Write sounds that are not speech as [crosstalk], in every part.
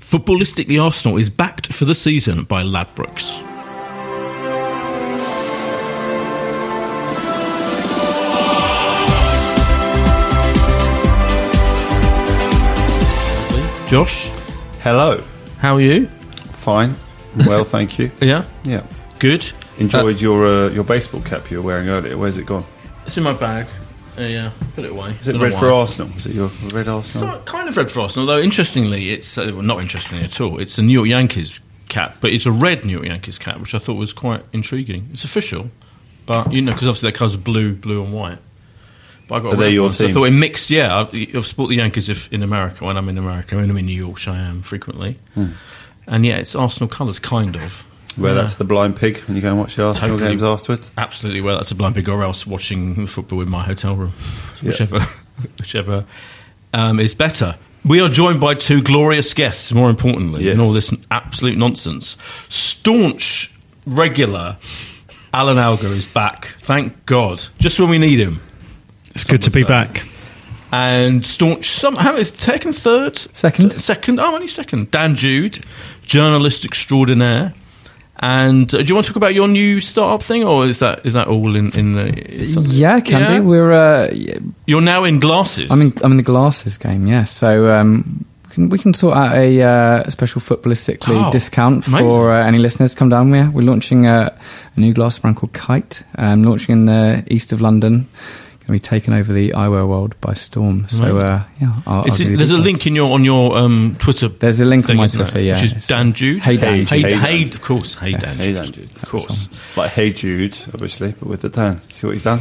Footballistically, Arsenal is backed for the season by Ladbrokes. Josh, Hello. how are you? Fine. Well, thank you. [laughs] Yeah, Yeah. good. Enjoyed your uh, your baseball cap you were wearing earlier. Where's it gone? It's in my bag. Uh, yeah, put it away. Is it red for. Arsenal? Is it your red It's Arsenal? not kind of red for Arsenal, though. Interestingly, it's uh, well, not interesting at all. It's a New York Yankees cap, but it's a red New York Yankees cap, which I thought was quite intriguing. It's official, but you know, because obviously their colours are blue, blue and white. But I got a Are they your one, so I thought it mixed. Yeah, I've, I've supported the Yankees if, in America when I'm in America. When I'm in New York, I am frequently, Hmm. and yeah, it's Arsenal colours, kind of. Where Yeah. that's the blind pig when you go and watch the Arsenal Totally. games afterwards. Absolutely, well, that's a blind pig, or else watching the football in my hotel room, whichever, [laughs] whichever um, is better. We are joined by two glorious guests. More importantly, Yes. in all this absolute nonsense, staunch regular Alan Alger is back. Thank God, just when we need him. It's good to be say. back. And staunch somehow is taken third, Second. Second. Oh, only second. Dan Jude, journalist extraordinaire. And uh, do you want to talk about your new startup thing, or is that is that all in in the? Yeah, can Yeah? do. We're uh, You're now in glasses. I'm in I'm in the glasses game. Yeah, so um, we can we can sort out a uh, special footballistically Oh, discount for uh, any listeners. Come down. Yeah, we're launching a, a new glass brand called Kite. Um, launching in the east of London. Going to be taken over the eyewear world by storm. So uh, yeah, I'll, I'll it- give you there's a link in your on your um, Twitter. There's a link on my Twitter. there? Yeah, which is It's- Dan Jude. Hey Dan. Hey, Hey hey, Dan. of course. Hey Dan. Hey, Dan Jude. Of course. Like Hey Jude, obviously, but with the tan. See what he's done?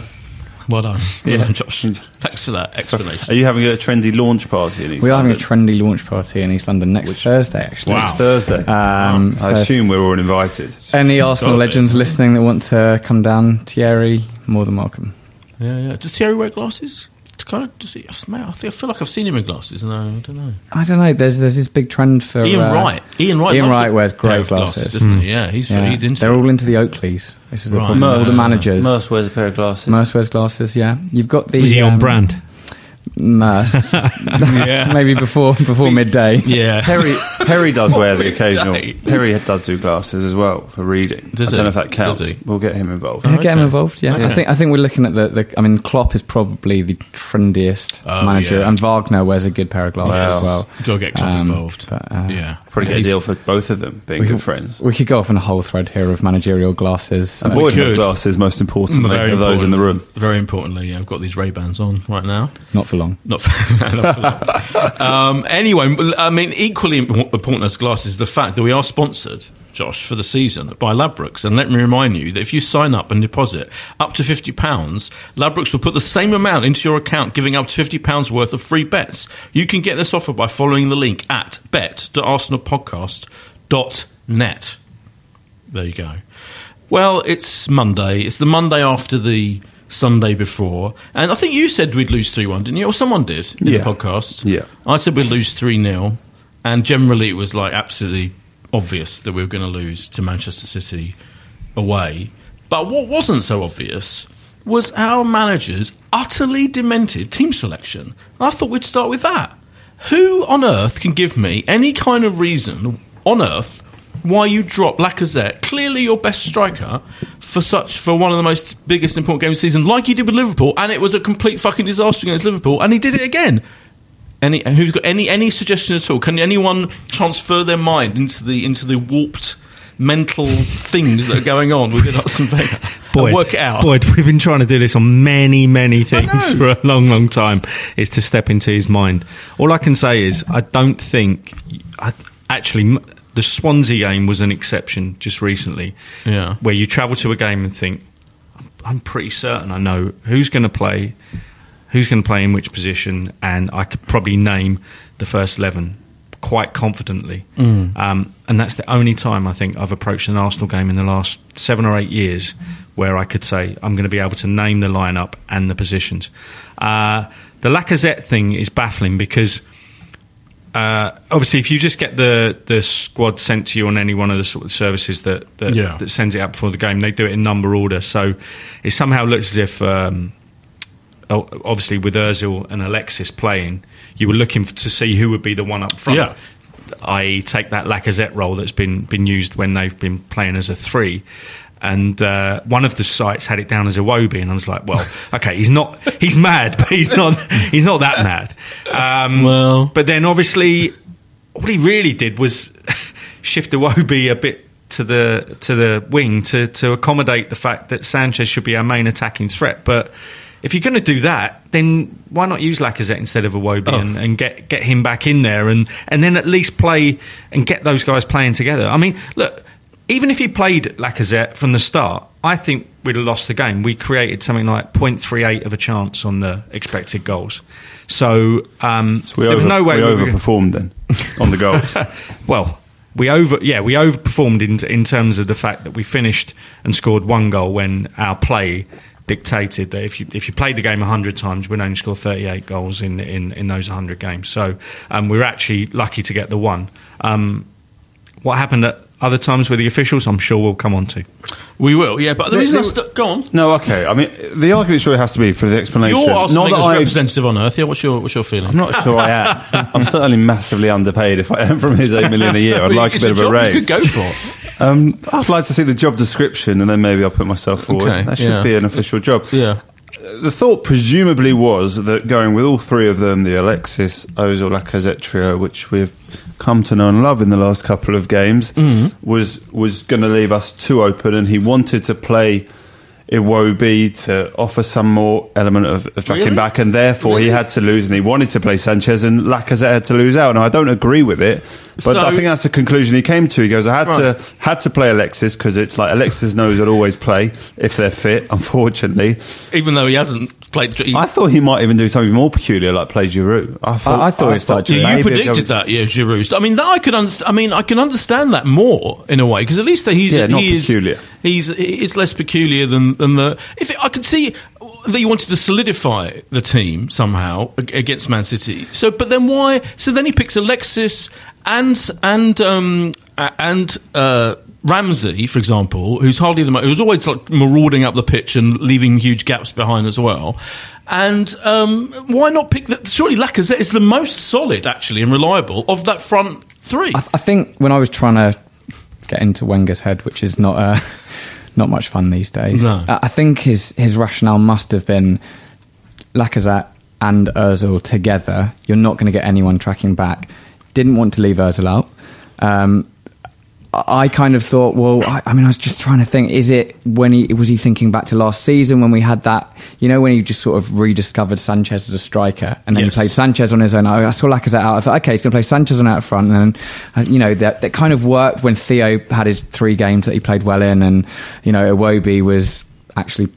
Well done. Well Yeah. done, Josh. Thanks for that [laughs] explanation. Are you having a trendy launch party in East We are having a trendy launch party in East London next Which- Thursday. Actually, Wow. Next Thursday. Um, I so- assume we're all invited. Any Arsenal legends listening that want to come down, Thierry, more than welcome. Yeah, yeah. Does Thierry wear glasses? To kind of, does he, mate, I, think, I feel like I've seen him in glasses. No, I don't know. I don't know. There's there's this big trend for Ian uh, Wright. Ian Wright. Ian loves Wright wears grey great of glasses. doesn't he? Yeah, he's Yeah. he's into. They're it. all into the Oakleys. This is the Right. problem. All the managers. Merce wears a pair of glasses. Merce wears glasses. Yeah, you've got the Is he on um, brand? Merce. [laughs] yeah. [laughs] Maybe before before midday. Yeah. Perry, Perry does wear the occasional. Perry does do glasses as well for reading. Does I don't he? know if that counts. We'll get him involved. Yeah, get him involved. Yeah, I think I think we're looking at the, the. I mean, Klopp is probably the trendiest Oh, manager, yeah. and Wagner wears a good pair of glasses Wow. as well. Go get Klopp Um, involved. but, uh, yeah. Probably Yeah, get a deal for both of them being We good could- friends. We could go off on a whole thread here of managerial glasses. And Boyd glasses, most importantly, Very of those in the room. Very importantly, yeah, I've got these Ray Bans on right now. not for long. Not for, [laughs] not for long. um, anyway, I mean, equally important as glasses the fact that we are sponsored, Josh, for the season by Ladbrokes. And let me remind you that if you sign up and deposit up to £50, Ladbrokes will put the same amount into your account, giving up to £50 worth of free bets. You can get this offer by following the link at bet.arsenalpodcast.net. There you go. Well, it's Monday. It's the Monday after the Sunday before. And I think you said we'd lose 3 1, didn't you? Or someone did in Yeah. the podcast. Yeah. I said we'd lose 3 0. And generally, it was like absolutely obvious that we were going to lose to Manchester City away. But what wasn't so obvious was our manager's utterly demented team selection. And I thought we'd start with that. Who on earth can give me any kind of reason on earth why you drop Lacazette, clearly your best striker, for such for one of the most biggest important games of the season, like you did with Liverpool, and it was a complete fucking disaster against Liverpool, and he did it again. Any who's got any any suggestion at all? Can anyone transfer their mind into the into the warped mental things that are going on within Arsene [laughs] Wenger and work it out? Boyd, we've been trying to do this on many, many things for a long, long time. Is to step into his mind. All I can say is, I don't think. I, actually, the Swansea game was an exception just recently, Yeah. where you travel to a game and think, I'm pretty certain I know who's going to play, who's going to play in which position, and I could probably name the first 11 quite confidently. Um, and that's the only time I think I've approached an Arsenal game in the last seven or eight years where I could say I'm going to be able to name the lineup and the positions. Uh, the Lacazette thing is baffling because uh, obviously, if you just get the, the squad sent to you on any one of the sort of services that that, Yeah. that sends it out before the game, they do it in number order. So it somehow looks as if, um, obviously, with Özil and Alexis playing, you were looking to see who would be the one up front. Yeah. I.e., take that Lacazette role that's been been used when they've been playing as a three. And uh, one of the sites had it down as Iwobi, and I was like, "Well, [laughs] okay, he's not, he's mad, but he's not, [laughs] he's not that mad." Um, Well- but then obviously, what he really did was [laughs] shift Iwobi a bit to the to the wing to to accommodate the fact that Sanchez should be our main attacking threat. But if you're going to do that, then why not use Lacazette instead of Iwobi Oh. and, and get get him back in there and and then at least play and get those guys playing together. I mean, look. Even if he played Lacazette from the start, I think we'd have lost the game. We created something like 0.38 of a chance on the expected goals. So, um, So there over, was no way we we were- overperformed then [laughs] on the goals. [laughs] well, we over yeah we overperformed in in terms of the fact that we finished and scored one goal when our play dictated that if you if you played the game hundred times, we'd only score thirty eight goals in in in those hundred games. So um, we were actually lucky to get the one. Um, what happened at other times with the officials, I'm sure we'll come on to. We will, yeah. But the They- reason I they- st- go on. no, okay. I mean, the argument surely has to be for the explanation. You're Not that Wenger's I- representative on Earth. Yeah, what's your what's your feeling? I'm not sure I am. [laughs] I'm certainly massively underpaid if I am from his 8 million a year. I'd like a it's bit of a raise. You could go for. Um, I'd like to see the job description and then maybe I'll put myself forward. Okay, that should yeah. be an official job. Yeah. The thought presumably was that going with all three of them, the Alexis, Ozil, Lacazette trio, which we've come to know and love in the last couple of games, Mm-hmm. was was going to leave us too open, and he wanted to play Iwobi to offer some more element of, of tracking Really? back, and therefore he had to lose, and he wanted to play Sanchez, and Lacazette had to lose out. Now I don't agree with it, but So- I think that's the conclusion he came to. He goes, I had Right. to had to play Alexis because it's like Alexis knows he'll always play if they're fit. [laughs] Unfortunately, Even though he hasn't played. He, I thought he might even do something more peculiar, like play Giroud. I thought, I- I thought he started Yeah, Maybe you predicted that, yeah, Giroud. I mean, that I could. Underst- I mean, I can understand that more in a way because at least he's Yeah, not he is peculiar. He's it's less peculiar than than the. If I could see that you wanted to solidify the team somehow against Man City. So, but then why? So then he picks Alexis and and um and. uh Ramsey, for example, who's hardly the mo- who's always like marauding up the pitch and leaving huge gaps behind as well. And um, why not pick that? Surely Lacazette is the most solid, actually, and reliable of that front three. I, I think when I was trying to get into Wenger's head, which is not uh, [laughs] not much fun these days, No. I, think his his rationale must have been Lacazette and Özil together. You're not going to get anyone tracking back. Didn't want to leave Özil out. Um, I kind of thought, well, I, I mean, I was just trying to think: is it when he was he thinking back to last season when we had that, you know, when he just sort of rediscovered Sanchez as a striker, and then Yes. he played Sanchez on his own. I, I saw Lacazette out. I thought, okay, he's going to play Sanchez on out front, and then, uh, you know, that that kind of worked when Theo had his three games that he played well in, and you know, Iwobi was actually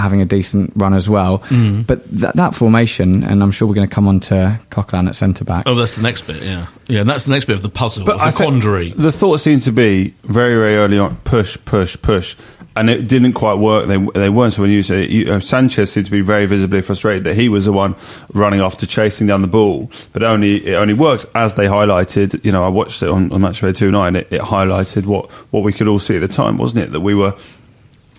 having a decent run as well. Mm. But that, that formation, and I'm sure we're going to come on to Coquelin at centre back. oh, that's the next bit. Yeah, yeah, that's the next bit of the puzzle, But of I the think quandary. The thought seemed to be very, very early on: push, push, push, and it didn't quite work. They they weren't. So when you say you, uh, Sanchez seemed to be very visibly frustrated that he was the one running after chasing down the ball, but only it only works as they highlighted. You know, I watched it on, on Matchday Two Nine. It, it highlighted what what we could all see at the time, wasn't it? That we were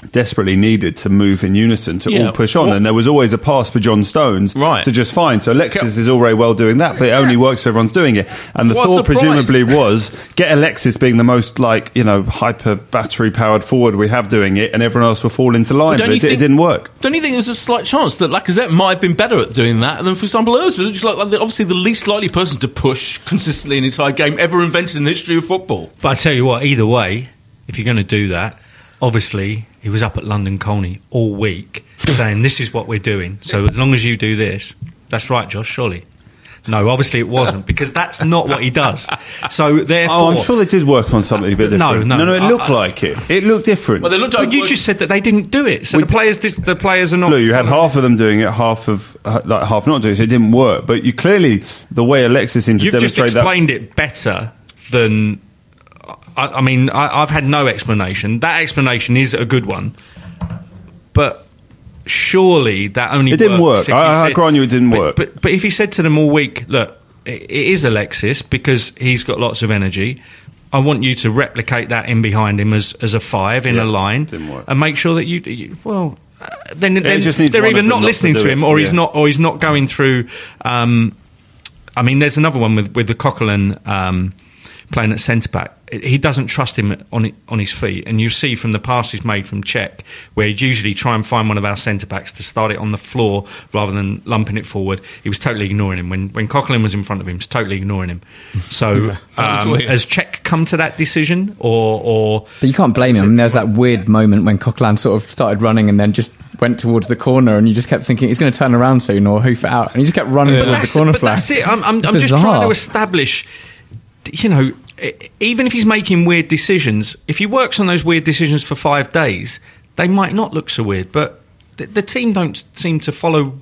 desperately needed to move in unison to Yeah, all push on, what- and there was always a pass for John Stones Right. to just find. So Alexis is all very well doing that, but it only works if everyone's doing it. And the What thought surprise. presumably was get Alexis being the most like you know hyper battery powered forward we have doing it, and everyone else will fall into line. Don't But you it, di- it didn't work. Don't you think there's a slight chance that Lacazette might have been better at doing that than, for example, Ozil? He's like, like, obviously the least likely person to push consistently in an entire game ever invented in the history of football. But I tell you what, either way, if you're going to do that, obviously he was up at London Colney all week saying this is what we're doing. So as long as you do this, that's right, Josh. Surely. No, obviously it wasn't because that's not what he does. So therefore, [laughs] Oh, I'm sure they did work on something a bit No, different. no. no, it I- looked I- like it. It looked different. Well, they looked Well, like you just said that they didn't do it. So the players, the players are not. Look, you had half of them doing it, half of uh, like half not doing it. So it didn't work. But you clearly the way Alexis seemed to You've just demonstrate that. explained it better than. I, I mean, I, I've had no explanation. That explanation is a good one, but surely that only It didn't work. I- I grant you it didn't but, work. But but if he said to them all week, look, it, it is Alexis because he's got lots of energy. I want you to replicate that in behind him as as a five in Yeah, a line, didn't work. and make sure that you, you well. uh, Then, they're of either them not not to listening to him, or he's not, or he's not going through. Um, I mean, there's another one with with the Coquelin um, playing at centre back. He doesn't trust him on on his feet, and you see from the passes made from Cech, where he'd usually try and find one of our centre backs to start it on the floor rather than lumping it forward. He was totally ignoring him when when Coquelin was in front of him. He was totally ignoring him. So [laughs] That was um, has Cech come to that decision, or or But you can't blame him. There's that weird moment when Coquelin sort of started running and then just went towards the corner, and you just kept thinking he's going to turn around soon or hoof it out, and he just kept running But towards the that's, corner but flag. that's it. I'm, I'm, I'm just trying to establish, you know, even if he's making weird decisions, if he works on those weird decisions for five days, they might not look so weird. But the, the team don't seem to follow.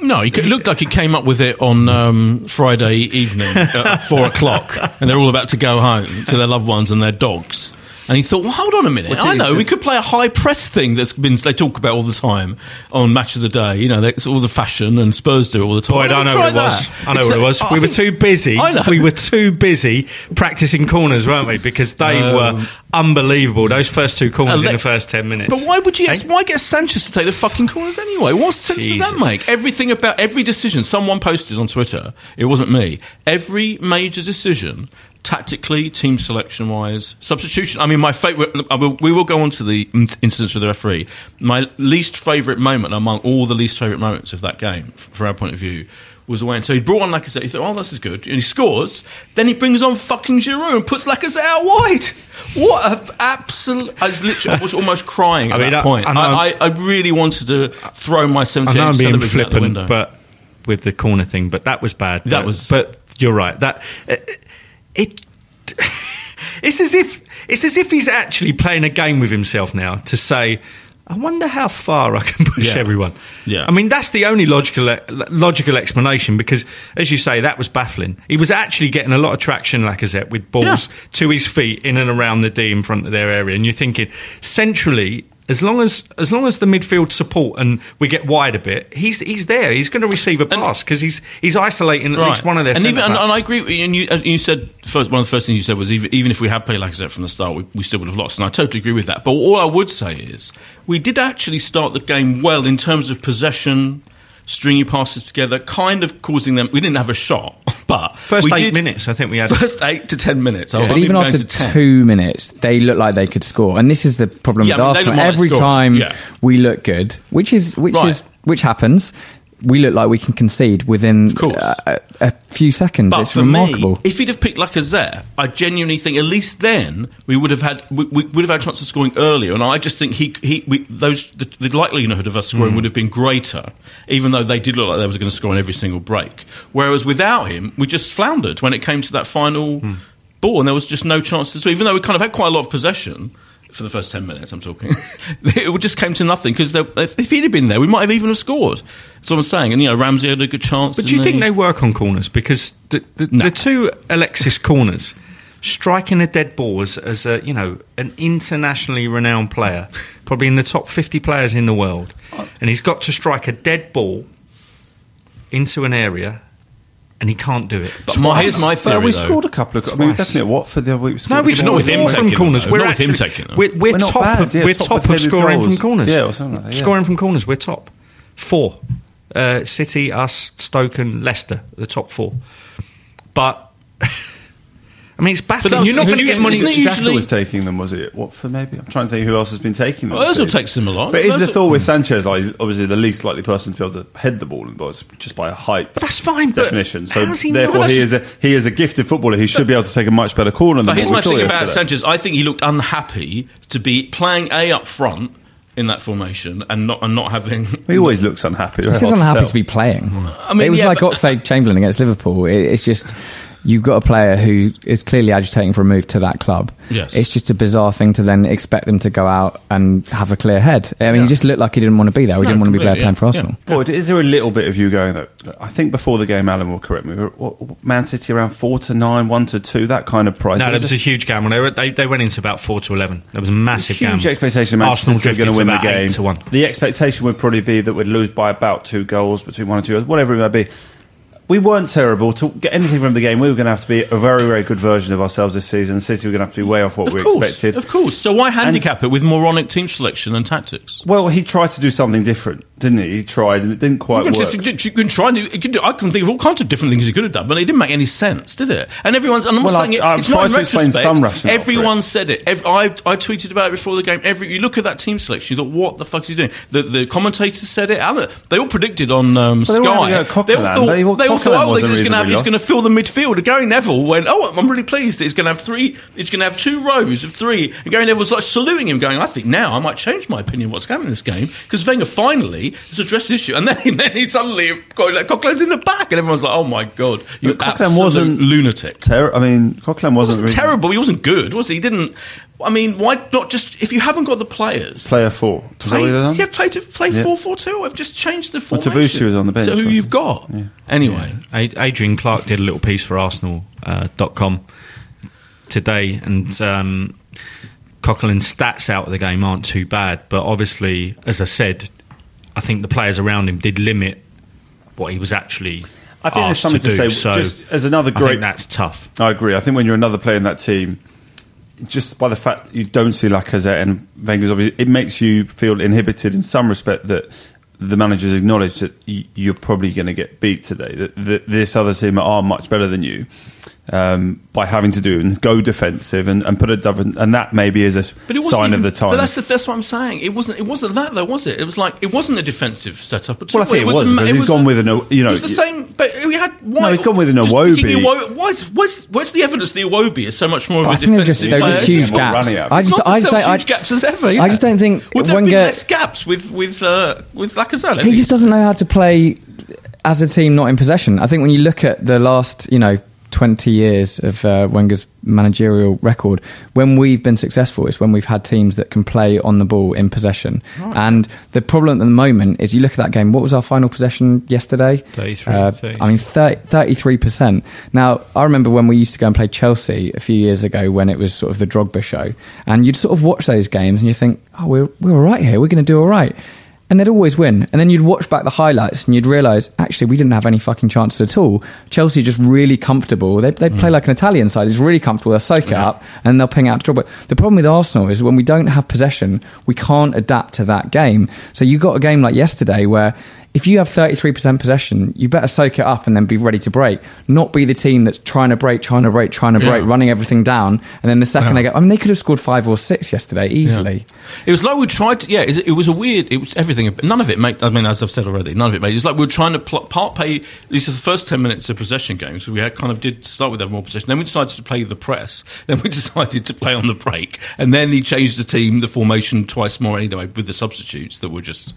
No, it looked like he came up with it on um, Friday evening at four o'clock, and they're all about to go home to their loved ones and their dogs. And he thought, well, hold on a minute. Well, I know we could play a high press thing that's been they talk about all the time on Match of the Day. You know, it's all the fashion, and Spurs do it all the time. I Well, know what it was. that. I know what it was. We were too busy. I know. We were too busy practicing corners, weren't we? Because they Um, were unbelievable. Those first two corners in the first ten minutes. But why would you? Eh? Why get Sanchez to take the fucking corners anyway? What sense does that make? Everything about every decision someone posted on Twitter. It wasn't me. Every major decision, tactically, team selection wise, substitution. I mean, my favorite. Will, we will go on to the in- incidents with the referee. My least favorite moment among all the least favorite moments of that game, from our point of view. Was when so he brought on Lacazette. He thought, "Oh, this is good," and he scores. Then he brings on fucking Giroud and puts Lacazette out wide. What a absolute! I was literally, I was almost crying [laughs] at I mean, that I- point. I I, really wanted to throw my I 78 know I'm being television out the window. flippant, but with the corner thing, but that was bad. That But- was- But you're right. That it. It [laughs] it's as if it's as if he's actually playing a game with himself now to say. I wonder how far I can [laughs] push Yeah. everyone. Yeah. I mean that's the only logical logical explanation because, as you say, that was baffling. He was actually getting a lot of traction, Lacazette, with balls Yeah. to his feet in and around the D in front of their area, and you're thinking centrally. As long as as long as the midfield support and we get wide a bit, he's he's there. He's going to receive a pass because he's he's isolating at least one of their. and, even, and, and I agree. with you, And you, and you said first, one of the first things you said was even, even if we had played Lacazette from the start, we, we still would have lost. And I totally agree with that. But all I would say is we did actually start the game well in terms of possession, stringy passes together, kind of causing them. We didn't have a shot, [laughs] but First we eight did- minutes, I think we had- first eight to ten minutes. I- But even after two minutes, they look like they could score, and this is the problem Yeah, with I mean, Arsenal. Every score. time Yeah. we look good, which is which Right. is which happens, we look like we can concede within course. Uh, a, a, few seconds. But it's for remarkable. me, if he'd have picked Lacazette, I genuinely think at least then we would have had we, we would have had a chance of scoring earlier. And I just think he he we, those the, the likelihood of us scoring mm. would have been greater, even though they did look like they was going to score on every single break. Whereas without him, we just floundered when it came to that final mm. ball, and there was just no chance to score. Even though we kind of had quite a lot of possession. For the first ten minutes, I'm talking. [laughs] it just came to nothing because if he'd have been there, we might have even have scored. That's what I'm saying. And you know, Ramsey had a good chance. But do you didn't think he? they work on corners? Because the, the, No. the two Alexis corners, striking a dead ball as, as a, you know, an internationally renowned player, probably in the top 50 players in the world, uh, and he's got to strike a dead ball into an area and he can't do it. But my, here's my But theory. we though. scored a couple of. I mean, Twice. definitely at Watford the other week. we No, scored we a just not couple with of him goals. from taking them, corners. though. We're Not with him taking them. We're, we're We're top. bad, of, yeah, we're top top, of of scoring goals. from corners. Yeah, or something like that, yeah. Scoring from corners, we're top. Four. Uh, City, us, Stoke, and Leicester, the top four. But [laughs] I mean, it's baffling. that was- You're not going to get isn't money. it Xhaka usually- was taking them, was it? Watford, maybe. I'm trying to think who else has been taking them. Well, Ozil takes them a lot. But is the thought with Sanchez, like, he's obviously the least likely person to be able to head the ball in box just by a height. But that's fine, but definition. So he therefore, he is a he is a gifted footballer. He should be able to take a much better corner. But than here's what my we saw thing about yesterday. Sanchez. I think he looked unhappy to be playing A up front in that formation and not and not having. He always looks unhappy. He's just unhappy to be playing. I mean, it was yeah, like but- Oxlade Chamberlain against Liverpool. It, it's just you've got a player who is clearly agitating for a move to that club. Yes. It's just a bizarre thing to then expect them to go out and have a clear head. I mean, Yeah. he just looked like he didn't want to be there. He No, didn't want to be there completely, playing for yeah. Arsenal. Boyd, is there a little bit of you going that I think before the game, Alan will correct me. what- Man City around four to nine, one to two, that kind of price. No, It there was was a huge gamble. They, were, they, they went into about 4 to 11. There was a massive huge gamble. expectation. Manchester Arsenal City were going to win the game. 8 to 1. The expectation would probably be that we'd lose by about two goals, between one and two goals, whatever it might be. We weren't terrible. To get anything from the game, we were going to have to be a very, very good version of ourselves this season. City were going to have to be way off what Of we course, expected. of course. So why handicap it with moronic team selection and tactics? Well, he tried to do something different, didn't he? He tried, and it didn't quite You can, work. just, you can try and do, do. I can think of all kinds of different things he could have done, but it didn't make any sense, did it? And everyone's. And I'm not Well, saying I- it, it's not in to explain retrospect. some rationale Everyone it. said it. Ev I, I tweeted about it before the game. Every you look at that team selection, you thought, what the fuck is he doing? The, the commentators said it. Alan, they all predicted on um, Well, they were Sky. they all thought, they all thought, oh, he's going to have, he's going to fill the midfield. Gary Neville went, oh, I'm really pleased that he's going to have three. He's going to have two rows of three. And Gary Neville was like saluting him, going, I think now I might change my opinion of what's going on in this game because Wenger finally has addressed the issue. And then, [laughs] then he suddenly got like Coquelin's in the back, and everyone's like, oh my god, you But Coquelin wasn't- lunatic. Ter- I mean, Coquelin He wasn't, wasn't really terrible. He wasn't good, was he? He didn't. I mean, why not just if you haven't got the players? player four. Was that Play, what he done? yeah, play to play Yeah. four four two. I've just changed the Well, formation. Debuchy was on the bench, So who you've he? got? Anyway, Ad- Adrian Clark did a little piece for Arsenal uh, dot com today, and um, Coquelin's stats out of the game aren't too bad, but obviously, as I said, I think the players around him did limit what he was actually. I think there's something to do. say, So just as another I great- think that's tough. I agree. I think when you're another player in that team, just by the fact you don't see Lacazette and Wenger's, obviously, it makes you feel inhibited in some respect that the managers acknowledge that you're probably going to get beat today. That this other team are much better than you. Um, by having to do and go defensive and, and put a different, and that maybe is a But it wasn't sign even, of the time. But that's, the, that's what I'm saying. It wasn't. It wasn't that though, was it? It was like it wasn't a defensive setup at all. Well, I think it was, a ma- because he's was gone a- with an, you know, It was the same. But we had. Why, No, he's gone with an just Iwobi. picking Iwo- What's, what's, what's the evidence the Iwobi is so much more of I a think they're just, defensive they're just player? huge What gaps. I just, I as just don't, I, huge gaps as ever. yeah. I just don't think Would there Wenger- be less gaps with with uh, with Lacazette? he just doesn't know how to play as a team not in possession. I think when you look at the last, you know, 20 years of uh, Wenger's managerial record, when we've been successful, it's when we've had teams that can play on the ball in possession. And the problem at the moment is you look at that game, what was our final possession yesterday? 33, Uh, 33. I mean, 30, 33%. Now, I remember when we used to go and play Chelsea a few years ago when it was sort of the Drogba show, and you'd sort of watch those games and you think, oh, we're, we're all right here, we're going to do all right. And they'd always win. And then you'd watch back the highlights and you'd realise, actually, we didn't have any fucking chances at all. Chelsea just really comfortable. They, they play mm. like an Italian side. It's really comfortable. They'll soak it up and they'll ping out to Drogba. The problem with Arsenal is when we don't have possession, we can't adapt to that game. So you got a game like yesterday where if you have 33% possession, you better soak it up and then be ready to break. Not be the team that's trying to break, trying to break, trying to break, Yeah. running everything down. And then the second Yeah. they go, I mean, they could have scored five or six yesterday easily. It was like we tried to. Yeah, it was a weird. It was everything. None of it made. I mean, as I've said already, none of it made. It was like we were trying to pl- part pay. These are the first ten minutes of possession games. We had kind of did start with having more possession. Then we decided to play the press. [laughs] Then we decided to play on the break. And then he changed the team, the formation twice more anyway with the substitutes that were just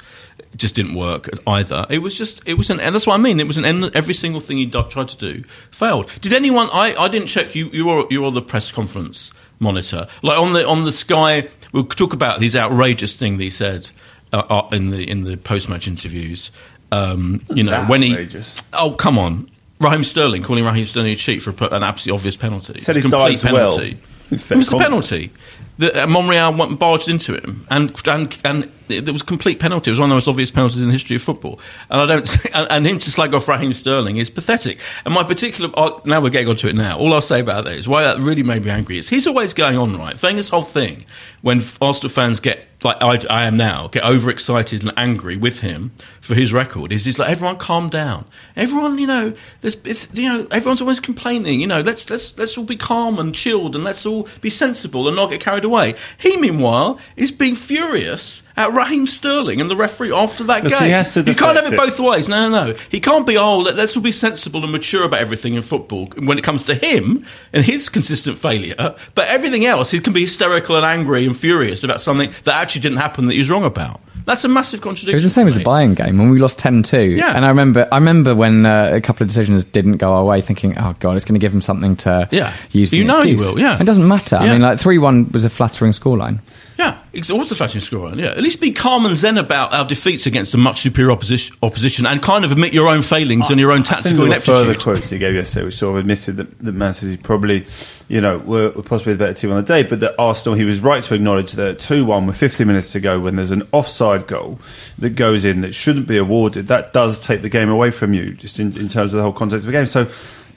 just didn't work either. It was just it was an and that's what I mean. It was an end, every single thing he do, tried to do failed. Did anyone? I, I didn't check. You you were you were the press conference monitor. Like on the on the Sky, we'll talk about these outrageous thing that he said uh, uh, in the in the post match interviews. Um, you know when he oh come on. Raheem Sterling calling Raheem Sterling a cheat for a, an absolutely obvious penalty. Said he a complete dives well. penalty. [laughs] Fair It was the penalty. The, uh, Monreal went and barged into him, and and and it was complete penalty. It was one of the most obvious penalties in the history of football. And I don't. [laughs] And, and him to slag off Raheem Sterling is pathetic. And my particular. Uh, now we're getting onto it now. All I'll say about that is why that really made me angry is he's always going on right. Wenger's whole thing when Arsenal fans get like I, I, am now, get overexcited and angry with him for his record. Is he's like everyone calm down. Everyone, you know, there's, it's, you know, everyone's always complaining. You know, let's let's let's all be calm and chilled and let's all be sensible and not get carried away. He, meanwhile, is being furious at Raheem Sterling and the referee after that Look, game. he has to you can't have it it. both ways. No, no, no. He can't be. Oh, let, let's all be sensible and mature about everything in football when it comes to him and his consistent failure. But everything else, he can be hysterical and angry and furious about something that actually didn't happen that he was wrong about. That's a massive contradiction. It was the same as the mate. Bayern game when we lost 10-2. Yeah. And I remember I remember when uh, a couple of decisions didn't go our way thinking, oh God, it's going to give him something to Yeah. use as You an know he will, yeah. It doesn't matter. I mean, like 3-1 was a flattering scoreline. Yeah, it's always the fashion scoreline. Yeah, at least be calm and zen about our defeats against a much superior opposition, opposition and kind of admit your own failings and your own I think tactical there were further ineptitude. quotes he gave yesterday, which sort of admitted that, that Man City probably, you know, were, were possibly the better team on the day, but that Arsenal, he was right to acknowledge that 2 1 with 50 minutes to go, when there's an offside goal that goes in that shouldn't be awarded, that does take the game away from you, just in, in terms of the whole context of the game. So,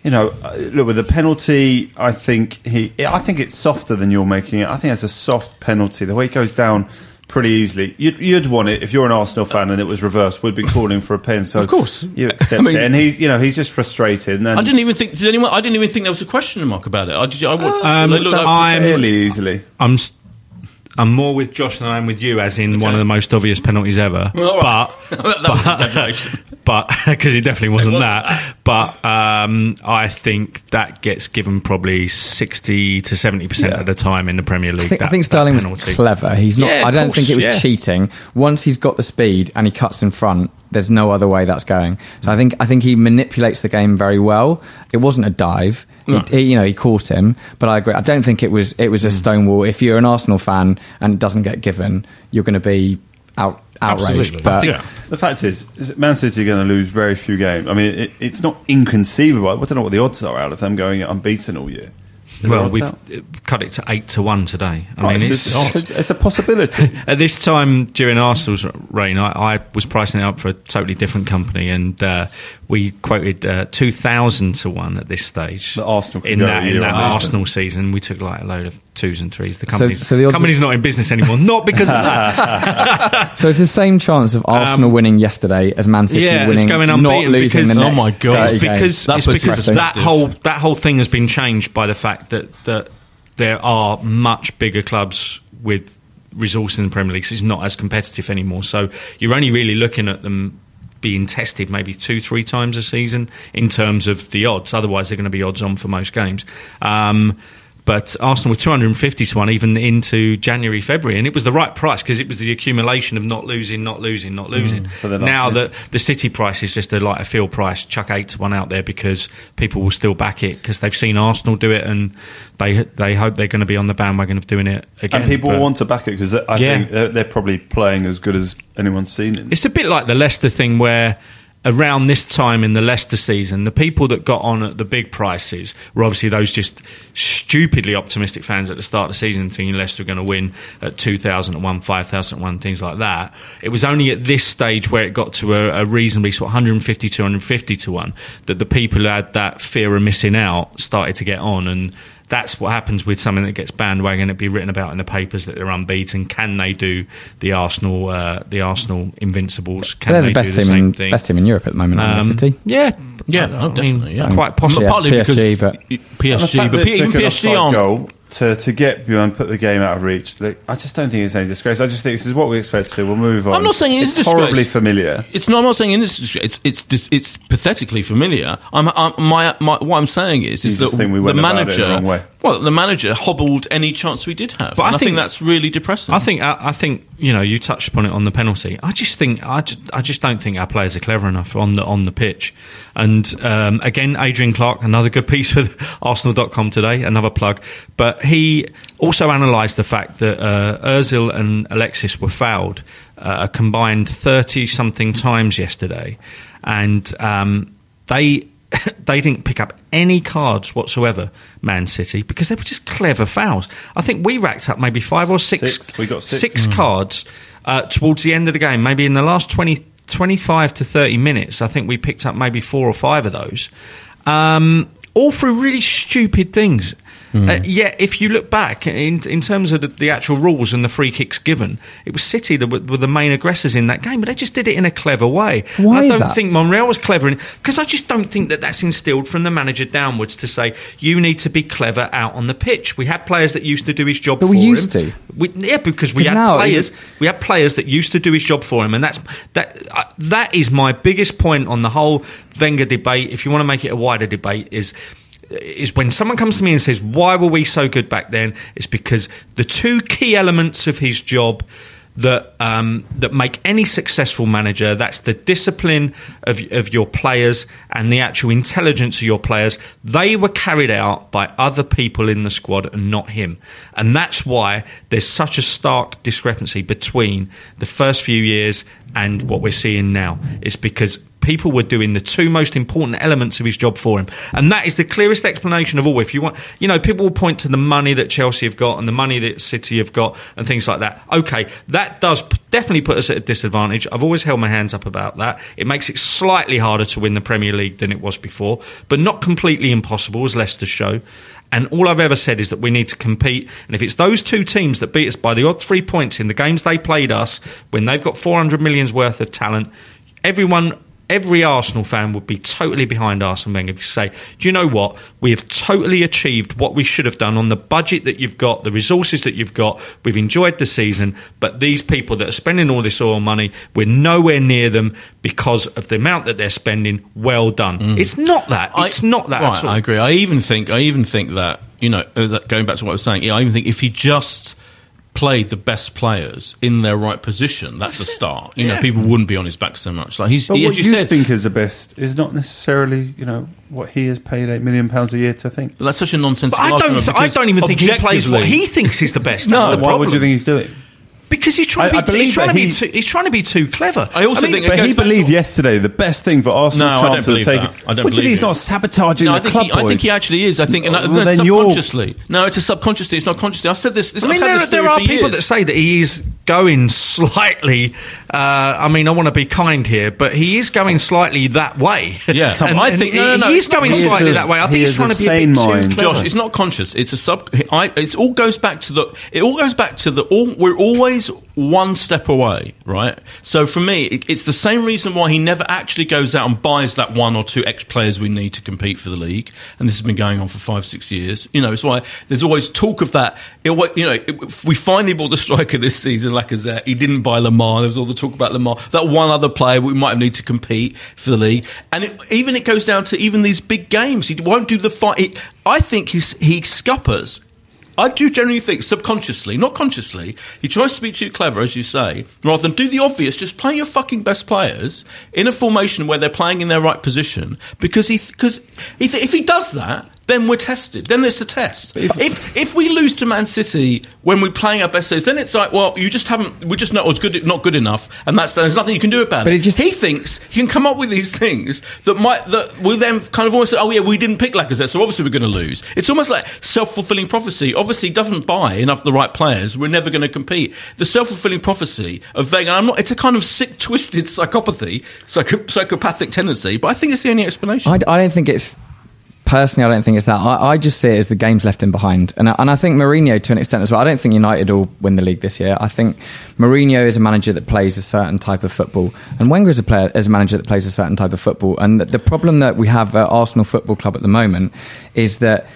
you know, uh, look with the penalty. I think he. I think it's softer than you're making it. I think it's a soft penalty. The way it goes down pretty easily. You'd, you'd want it if you're an Arsenal fan and it was reversed. We'd be calling for a pen. So Of course. you accept I mean- it. And he's, you know, he's just frustrated. And then I didn't even think. Did anyone? I didn't even think there was a question mark about it. I, did, I would. Um, they look like- I'm- fairly easily. I'm s- I'm more with Josh than I am with you, as in one of the most obvious penalties ever. [laughs] Well, all right. But [laughs] that was but [laughs] because it definitely wasn't It that. But um, I think that gets given probably sixty to seventy percent Yeah. of the time in the Premier League. I think, I think Sterling was penalty. clever. He's not. Yeah, I don't course, think it was yeah. cheating. Once he's got the speed and he cuts in front, there's no other way that's going. So I think I think he manipulates the game very well. It wasn't a dive. No. He, he, you know, he caught him, but I agree. I don't think it was it was a Hmm. stonewall. If you're an Arsenal fan and it doesn't get given, you're going to be out outraged. Absolutely. But Yeah. The fact is, is Man City are going to lose very few games. I mean, it, it's not inconceivable. I don't know what the odds are out of them going unbeaten all year. Well, we've out? uh, cut it to eight to one today. I mean, it's, it's, just- it's a possibility. [laughs] At this time during Arsenal's reign, I, I was pricing it up for a totally different company, and uh, we quoted uh, two thousand to one at this stage. That Arsenal in that in that. Arsenal season, we took like a load of twos and threes. The company's, so the odds- company's not in business anymore, not because of that. [laughs] so it's the same chance of Arsenal winning yesterday as Man City Um, yeah, winning, it's going not losing because the oh my God. it's because That it's because that whole that whole thing has been changed by the fact that that there are much bigger clubs with resource in the Premier League. So it's not as competitive anymore. So you're only really looking at them being tested maybe two, three times a season in terms of the odds. Otherwise, they're going to be odds on for most games. Um, but Arsenal were 250 to 1 even into January, February. And it was the right price because it was the accumulation of not losing, not losing, not mm, losing. For the now that the City price is just a like a field price, chuck 8 to 1 out there because people will still back it because they've seen Arsenal do it and they they hope they're going to be on the bandwagon of doing it again. and people But- want to back it because I Yeah. think they're, they're probably playing as good as anyone's seen. In. It's a bit like the Leicester thing where around this time in the Leicester season, the people that got on at the big prices were obviously those just stupidly optimistic fans at the start of the season thinking Leicester were going to win at 2,001, 5,001, things like that. It was only at this stage where it got to a, a reasonably sort of 150, 250 to 1 that the people who had that fear of missing out started to get on and that's what happens with something that gets bandwagon. It'd be written about in the papers that they're unbeaten. Can they do the Arsenal, uh, the Arsenal Invincibles? Can They're they the best do the team same in thing? best team in Europe at the moment. Um, City. Yeah, Yeah, I- no, I mean, definitely, yeah. quite possibly. Yeah. Partly PSG, because but- PSG, but that even PSG offside aren't. goal to, to get you and put the game out of reach. Look, I just don't think it's any disgrace. I just think this is what we expect to do. We'll move on. I'm not saying it is it's disgrace. horribly familiar. It's not. I'm not saying it is. disgrace. It's it's dis- it's pathetically familiar. I'm, I'm my, my what I'm saying is is You that just think we the went about it manager the wrong way. well the manager hobbled any chance we did have. But I And I, think, think- that's really depressing. I think I, I think you know you touched upon it on the penalty. I just think I just, I just don't think our players are clever enough on the on the pitch. And um, again, Adrian Clark, another good piece for [laughs] Arsenal.com today, another plug. But he also analysed the fact that uh, Özil and Alexis were fouled uh, a combined thirty something times yesterday, and um, they. [laughs] They didn't pick up any cards whatsoever, Man City, because they were just clever fouls. I think we racked up maybe five or six, Six. We got six. six cards uh, towards the end of the game, maybe in the last 20, 25 to 30 minutes, I think we picked up maybe four or five of those. Um, all through really stupid things. Hmm. Uh, yeah, if you look back in in terms of the, the actual rules and the free kicks given, it was City that were, were the main aggressors in that game, but they just did it in a clever way. Why And I don't that? think Monreal was clever because I just don't think that that's instilled from the manager downwards to say you need to be clever out on the pitch. We had players that used to do his job. But for we used him. to. We, yeah, because we had players. it- We had players that used to do his job for him, and that's that. Uh, that is my biggest point on the whole Wenger debate. If you want to make it a wider debate, is is when someone comes to me and says, "Why were we so good back then?" It's because the two key elements of his job that um, that make any successful manager that's the discipline of of your players and the actual intelligence of your players they were carried out by other people in the squad and not him and that's why there's such a stark discrepancy between the first few years and what we're seeing now it's because people were doing the two most important elements of his job for him. And that is the clearest explanation of all. If you want, you know, people will point to the money that Chelsea have got and the money that City have got and things like that. Okay, that does definitely put us at a disadvantage. I've always held my hands up about that. It makes it slightly harder to win the Premier League than it was before, but not completely impossible, as Leicester show. And all I've ever said is that we need to compete. And if it's those two teams that beat us by the odd three points in the games they played us, when they've got 400 million's worth of talent, everyone every Arsenal fan would be totally behind Arsene Wenger to say, do you know what? We have totally achieved what we should have done on the budget that you've got, the resources that you've got. We've enjoyed the season, but these people that are spending all this oil money, we're nowhere near them because of the amount that they're spending. Well done. It's not that. It's not that Mm. Right, at all. I agree. I even think. I even think that you know, uh, that going back to what I was saying. Yeah, I even think if he just played the best players in their right position, that's a start. You know, people wouldn't be on his back so much. Like he's, But he, what as you, you, said, think is the best is not necessarily, you know, what he has paid eight million pounds a year to think. But that's such a nonsense. But I don't. Th- I don't even think he plays what he thinks is the best. No, That's the why problem. would you think he's doing? Because he's trying to be. I too, he's trying to be. he- Too, he's trying to be too clever. I also mean, think it But he back to- believed yesterday the best thing for Arsenal's No, I don't chance of believe taking. that. I don't what do you think believe he's not sabotaging No, the I think, club he, I think he actually is. I think, and Well, no, then you're- subconsciously. No, it's a subconsciously. It's not consciously. I've said this. this I mean, there, this there are people years. that say that he is going slightly. Uh, I mean, I want to be kind here, but he is going slightly that way. Yeah. [laughs] and, I think- he, no, no, no, he is going conscious. slightly He is that way. I of- think he's trying to be a bit sane too mind. clever. Josh, it's not conscious. It's a sub. I, it all goes back to the. It all goes back to the. All, we're always one step away, right? So for me, it's the same reason why he never actually goes out and buys that one or two ex players we need to compete for the league. And this has been going on for five, six years. You know, it's why there's always talk of that. It, you know, it, we finally bought the striker this season, Lacazette. He didn't buy Lemar. There's all the talk about Lemar. That one other player we might need to compete for the league. And it, even it goes down to even these big games. He won't do the fight. I think he scuppers. I do generally think subconsciously, not consciously, he tries to be too clever, as you say, rather than do the obvious. Just play your fucking best players in a formation where they're playing in their right position. Because he, because he, if he does that, then we're tested. Then there's a test. If if we lose to Man City when we're playing our best days, then it's like, well, you just haven't. We just know it's good, not good enough, and that's there's nothing you can do about But it. it just- he thinks he can come up with these things that might that we then kind of almost say, oh yeah, we didn't pick Lacazette, so obviously we're going to lose. It's almost like self fulfilling prophecy. Obviously, doesn't buy enough of the right players. We're never going to compete. The self fulfilling prophecy of Wenger. I'm not. It's a kind of sick, twisted psychopathy, psycho, psychopathic tendency. But I think it's the only explanation. I, I don't think it's personally. I don't think it's that. I, I just see it as the games left him behind, and I, and I think Mourinho to an extent as well. I don't think United will win the league this year. I think Mourinho is a manager that plays a certain type of football, and Wenger is a player is a manager that plays a certain type of football. And the, the problem that we have at Arsenal Football Club at the moment is that.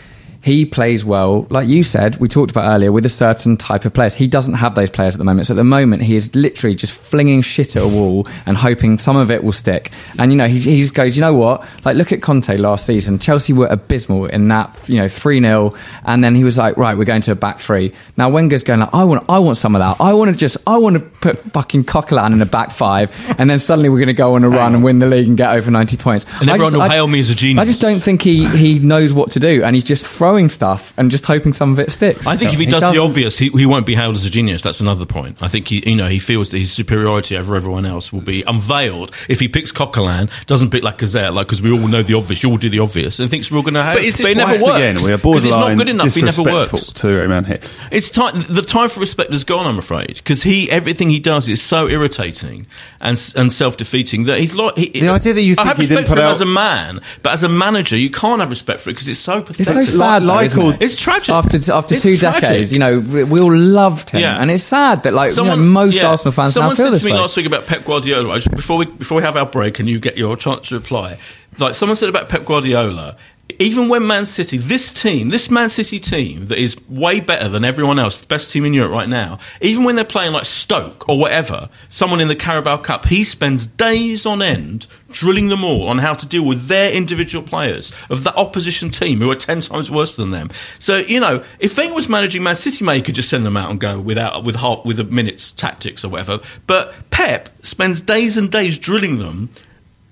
He plays well, like you said, we talked about earlier, with a certain type of players. He doesn't have those players at the moment. So at the moment, he is literally just flinging shit at a wall and hoping some of it will stick. And, you know, he, he just goes, you know what? Like, look at Conte last season. Chelsea were abysmal in that, you know, 3 0. And then he was like, right, we're going to a back three. Now Wenger's going like, I want, I want some of that. I want to just, I want to put fucking Coquelin in the back five. And then suddenly we're going to go on a run and win the league and get over 90 points. And everyone just- will I- hail me as a genius. I just don't think he, he knows what to do. And he's just throwing throwing stuff and just hoping some of it sticks. I think if he does the doesn't- obvious, he, he won't be hailed as a genius. That's another point. I think he, you know, he feels that his superiority over everyone else will be unveiled if he picks Coquelin, doesn't pick Lacazette, like because we all know the obvious. You all do the obvious, and thinks we're going to have. But is this it why- never works. Again, we are 'Cause he's borderline not good enough. He never disrespectful works. to the man here. It's time. The time for respect has gone. I'm afraid because he everything he does is so irritating and and self defeating that he's like. He, The idea that you I think have he respect didn't for him out- as a man, but as a manager, you can't have respect for it because it's so It's pathetic. so sad, though, like isn't it? It's tragic. After after It's two tragic. decades, you know, we, we all loved him, Yeah. and it's sad that like Someone, you know, most yeah. Arsenal fans Someone now feel said this to me way. last week about Pep Guardiola. Just- Before we before we have our break and you get your chance to reply, like someone said about Pep Guardiola. Even when Man City, this team, this Man City team that is way better than everyone else, the best team in Europe right now, even when they're playing like Stoke or whatever, someone in the Carabao Cup, he spends days on end drilling them all on how to deal with their individual players of that opposition team who are 10 times worse than them. So, you know, if Wenger was managing Man City, mate, he could just send them out and go without, with with a minute's tactics or whatever. But Pep spends days and days drilling them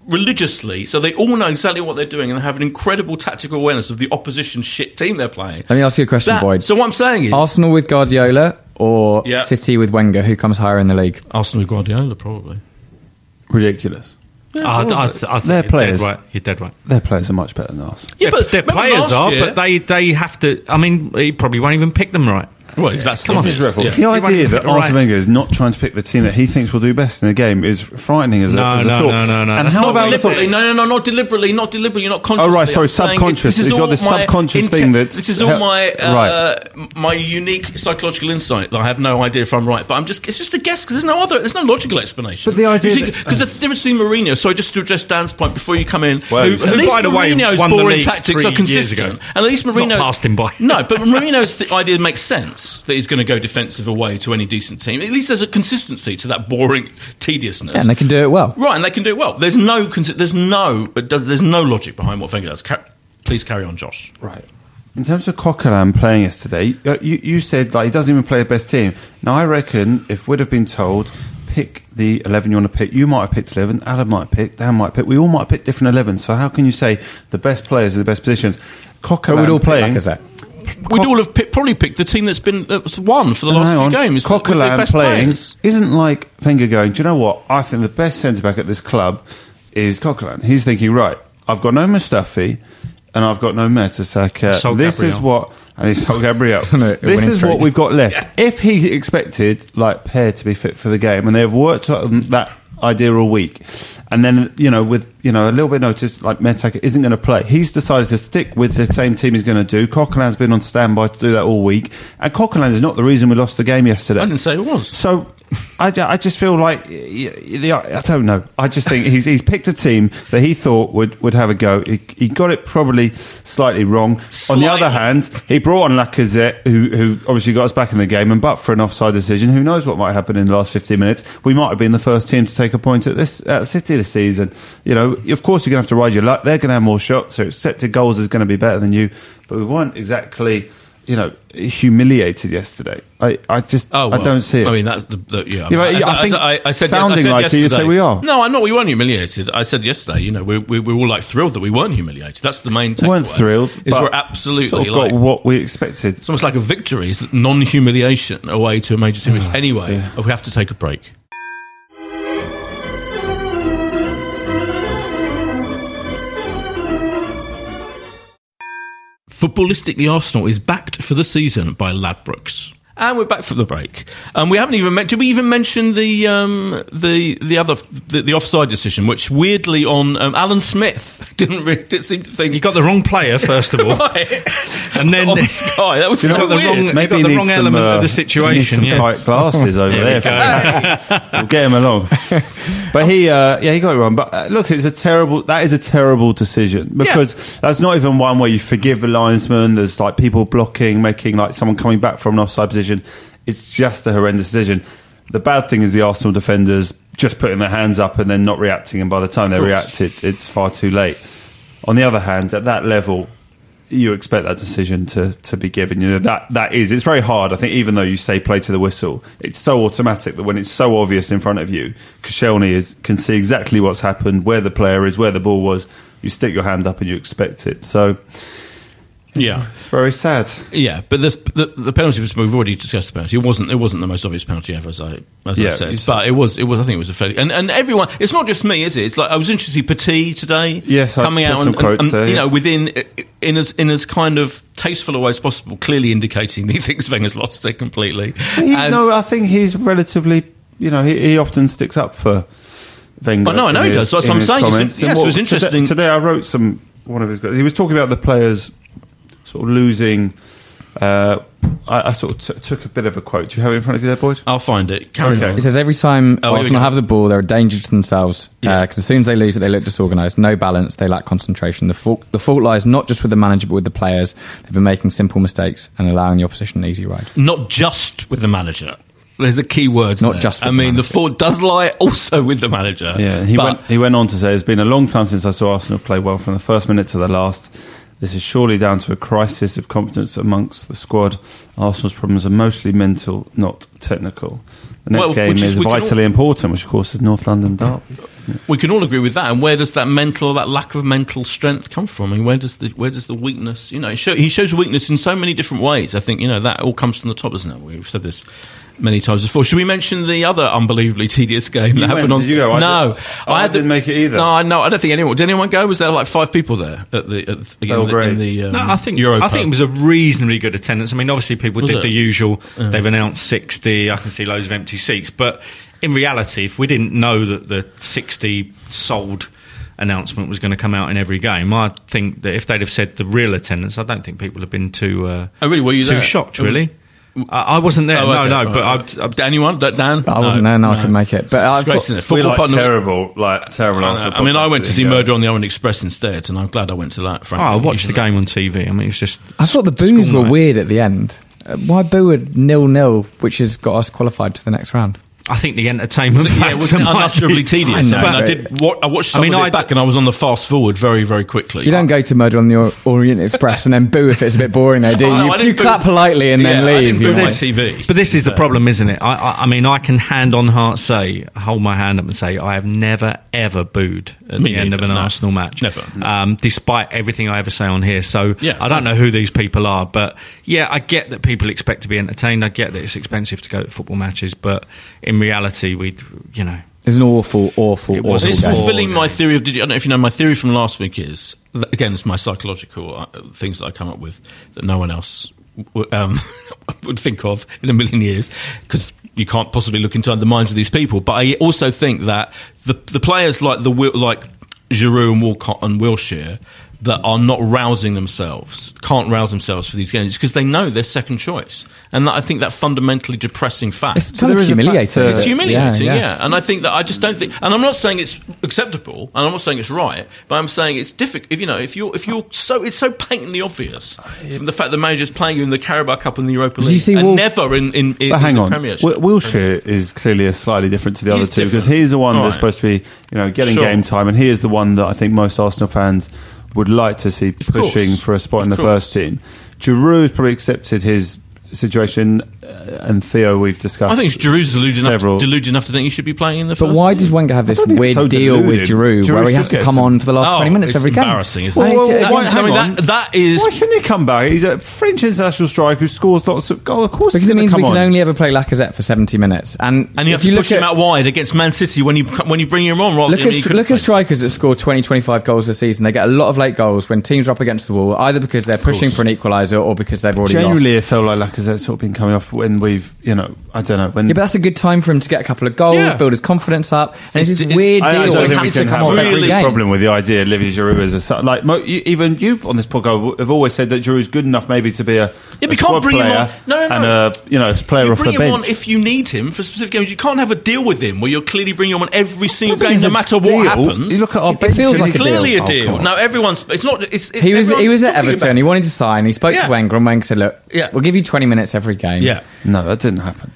religiously so they all know exactly what they're doing and they have an incredible tactical awareness of the opposition shit team they're playing. Let me ask you a question, That- Boyd. So what I'm saying is Arsenal with Guardiola or Yeah. City with Wenger? Who comes higher in the league? Arsenal with Guardiola probably. Ridiculous. I, I, I think They're you're players. dead right. You're dead right. Their players are much better than us. Yeah, but their players are, year- but they they have to. I mean, he probably won't even pick them right. Well, that's Come on. the This is obvious, dreadful. yeah. The idea that pick the right- Arsene Wenger is not trying to pick the team that he thinks will do best in the game is frightening as a, No, as a no, thought. no, no, no. And That's how not about deliberately. No, no, no, not deliberately, not deliberately, not consciously. Oh, right, sorry, subconscious. this is You've got all this my subconscious thing that's- This is all my uh, Right. my unique psychological insight. that I have no idea if I'm right, but I'm just it's just a guess because there's no other, there's no logical explanation. But the idea that- because the difference between Mourinho. Sorry, just to address Dan's point before you come in. Well, who, at least By the way, Mourinho's boring tactics are consistent, and at least It's Mourinho passed him by. No, but Mourinho's [laughs] idea makes sense that he's going to go defensive away to any decent team. At least there's a consistency to that boring tediousness. Yeah, and they can do it well. Right, and they can do it well. There's no, consi- there's no, it does, there's no logic behind what Wenger does. Ca- please carry on, Josh. Right. In terms of Coquelin playing yesterday, uh, you, you said like he doesn't even play the best team. Now I reckon if we'd have been told pick the eleven you want to pick, you might have picked eleven, Adam might pick, Dan might pick. We all might pick different elevens. So how can you say the best players are the best positions? But Coquelin we'd all play playing. Lacazette. We'd all have picked, probably picked the team that's been that's won for the last few on, games. with Coquelin best playing players. isn't like Wenger going. Do you know what? I think the best centre back at this club is Coquelin. He's thinking, right, I've got no Mustafi and I've got no Mertesacker. Sold This is what and he's sold Gabriel. [laughs] On a- a this winning is what we've got left. If he expected like Per to be fit for the game, and they have worked on that idea all week, and then you know with you know a little bit of notice like Mertesacker isn't going to play, he's decided to stick with the same team he's going to do. Coquelin's been on standby to do that all week, and Coquelin is not the reason we lost the game yesterday. I didn't say it was. So I, I just feel like y- y- the- I don't know. I just think he's, he's picked a team that he thought would, would have a go. He, he got it probably slightly wrong. On the other hand, he brought on Lacazette, who, who obviously got us back in the game. And but for an offside decision, who knows what might happen in the last 15 minutes? We might have been the first team to take a point at this at City this season. You know, of course you're going to have to ride your luck. They're going to have more shots, so expected goals is going to be better than you. But we weren't exactly. You know, humiliated yesterday. I, I just, Oh, I don't see it. I mean, that's the, the yeah. Yeah, I think I, I said, sounding I said like it, you say we are. No, I'm not. We weren't humiliated. I said yesterday. You know, we we, we were all like thrilled that we weren't humiliated. That's the main. We weren't thrilled. Is but we're absolutely sort of like got what we expected. It's almost like a victory. It's non-humiliation away to a major team. Ah, anyway, we have to take a break. Footballistically, Arsenal is backed for the season by Ladbrokes. And we're back for the break. Um, we haven't even met. Did we even mention the um, the the other the, the offside decision, which weirdly on um, Alan Smith [laughs] didn't really, didn't seem to think You got the wrong player first of all, [laughs] right. and then [laughs] on Sky. That was You so got the weird. wrong- Maybe got the wrong needs element of the uh, situation, needs some yeah. kite glasses over There there. We we'll get him along. But he, uh, yeah, he got it wrong. But uh, look, it's a terrible. That is a terrible decision because that's not even one where you forgive the linesman. There's like people blocking, making like someone coming back from an offside position. It's just a horrendous decision. The bad thing is the Arsenal defenders just putting their hands up and then not reacting, and by the time they react, it, it's far too late. On the other hand, at that level, you expect that decision to, to be given. You know that that is it's very hard. I think even though you say play to the whistle, it's so automatic that when it's so obvious in front of you, Koscielny is can see exactly what's happened, where the player is, where the ball was. You stick your hand up and you expect it. So Yeah. It's very sad. Yeah, but this, the the penalty was we've already discussed the penalty. It wasn't it wasn't the most obvious penalty ever, as I as Yeah, I said. But it was it was I think it was a fairly and, and everyone. It's not just me, is it? It's like I was interested to see Petit today. Yes, I coming out some and, quotes and, there, you yeah. know within in as in as kind of tasteful a way as possible, clearly indicating that [laughs] he thinks Wenger's lost it completely. He, And- no, I think he's relatively. You know, he, he often sticks up for Wenger. Oh, no, I know in he does. That's what I'm saying. Yes, And it was interesting. Today, today I wrote some one of his. He was talking about the players sort of losing. Uh, I, I sort of t- took a bit of a quote. Do you have it in front of you there, boys? I'll find it. Carry Okay. on. It says every time Oh, here we Arsenal have the ball, they're a danger to themselves. Because Yeah. as soon as they lose it, they look disorganised. No balance. They lack concentration. The fault, the fault lies not just with the manager, but with the players. They've been making simple mistakes and allowing the opposition an easy ride. not just with the manager. There's the key words. Not there. just with I the mean, the fault does lie also with the manager. Yeah, he went. He went on to say, "It's been a long time since I saw Arsenal play well from the first minute to the last. This is surely down to a crisis of confidence amongst the squad. Arsenal's problems are mostly mental, not technical. The next Well, game is- is, can all- vitally important, which of course is North London Derby. We can all agree with that. And where does that mental, that lack of mental strength come from? I mean, where does the where does the weakness? You know, show, he shows weakness in so many different ways. I think you know that all comes from the top, doesn't it? We've said this many times before. Should we mention the other unbelievably tedious game You that happened on? did you go? I no, did- oh, I the- didn't make it either. No, I no, I don't think anyone. Did anyone go? Was there like five people there at the at the, in the, in the um, No, I think Europa? I think it was a reasonably good attendance. I mean, obviously people Was did it? the usual. They've announced sixty. I can see loads of empty seats, but in reality, if we didn't know that the sixty sold announcement was going to come out in every game, I think that if they'd have said the real attendance, I don't think people have been too uh, Oh, really? Were you too there? shocked. It was- Really, I, I wasn't there. Oh, no, okay. no, Right, but right. I, I, anyone? Dan? I wasn't there, no, I couldn't make it. But I've got- isn't it? We're Football like partner- terrible, like terrible. I, I mean, I went to didn't see go. Murder on the Orient Express instead, and I'm glad I went to that. oh, Frankly, I watched the Usually- game on TV. I mean, it was just. I thought the boos were night. weird at the end. Uh, why boo a nil nil, which has got us qualified to the next round? I think the entertainment Was it, yeah, factor wasn't it unutterably be- tedious? I I, know. mean, I did. What, I watched I some mean, of I- back, and I was on the fast forward very, very quickly. You don't go to Murder on the Orient Express and then boo if it's a bit boring, though, do you? Oh, no, you, you clap politely and then Yeah, I leave. you boo know. my TV. But this is the problem, isn't it? I, I, I mean, I can hand on heart say, hold my hand up and say, I have never ever booed at Me the end of an no. Arsenal match. Never. Um, despite everything I ever say on here. So Yeah, I don't know who these people are, but yeah, I get that people expect to be entertained. I get that it's expensive to go to football matches, but in reality, we, you know, It was an awful, awful, It was awful It's game. fulfilling my theory of. Did you, I don't know if you know my theory from last week is that, again it's my psychological uh, things that I come up with that no one else w- um, [laughs] would think of in a million years because you can't possibly look into the minds of these people. But I also think that the the players like the like Giroud and Walcott and Wilshere that are not rousing themselves, can't rouse themselves for these games because they know they're second choice, and that, I think that fundamentally depressing fact. It's kind there of humiliating. It's humiliating, yeah, yeah. And I think that I just don't think, and I'm not saying it's acceptable, and I'm not saying it's right, but I'm saying it's difficult. If you know, if you're if you're so, it's so patently obvious from the fact that the manager's playing you in the Carabao Cup and the Europa League, you see and Wolf- never in in, in, But hang in the on, Premiership. Wi- Wilshere is clearly a slightly different to the He's other two because he's the one Right. that's supposed to be, you know, getting Sure. game time, and he is the one that I think most Arsenal fans would like to see Of course. pushing for a spot in the course. first team. Giroud's probably accepted his situation, Uh, and Theo we've discussed. I think Giroud's deluded enough, several- deluded enough to think he should be playing in the But first. why does Wenger have this I don't think weird so deal with deluded. Giroud, Giroud where he has to come on for the last Oh, 20 minutes it's every game? embarrassing, isn't And it? Well, well, That- why- I hang mean, on. that, that is Why shouldn't he come back? He's a French international striker who scores lots of goals. Of course, because he's it gonna means we can on. only ever play Lacazette for 70 minutes. And, and you if have to you push look him at, out wide against Man City when you when you bring him on. Rather Look at, stri- look at strikers that score 20, 25 goals a season. They get a lot of late goals when teams are up against the wall, either because they're pushing for an equaliser or because they've already Generally, it felt like Lacazette's sort of been coming off when we've, you know, I don't know when. Yeah, but that's a good time for him to get a couple of goals, Yeah. build his confidence up. And it's, It's- this it's- weird I, I deal don't where he think we has to can come have off a every really game. problem with the idea of Olivier Giroud as a su- like mo, you, even you on this podcast have always said that Giroud's good enough maybe to be a, Yeah, but a you can't squad bring him player on- no, no, and no. a you know a player You off bring the him bench. on if you need him for specific games. You can't have a deal with him where you're clearly bringing him on every single I game, it's no a matter deal. what happens. You look at our It bench feels and like it's a clearly deal. a Oh, deal. come on. no, everyone's. It's not. It's, it, He was he everyone's was at talking Everton. about- He wanted to sign. He spoke Yeah. to Wenger, and Wenger said, "Look, Yeah. we'll give you 20 minutes every game." Yeah. No, that didn't happen.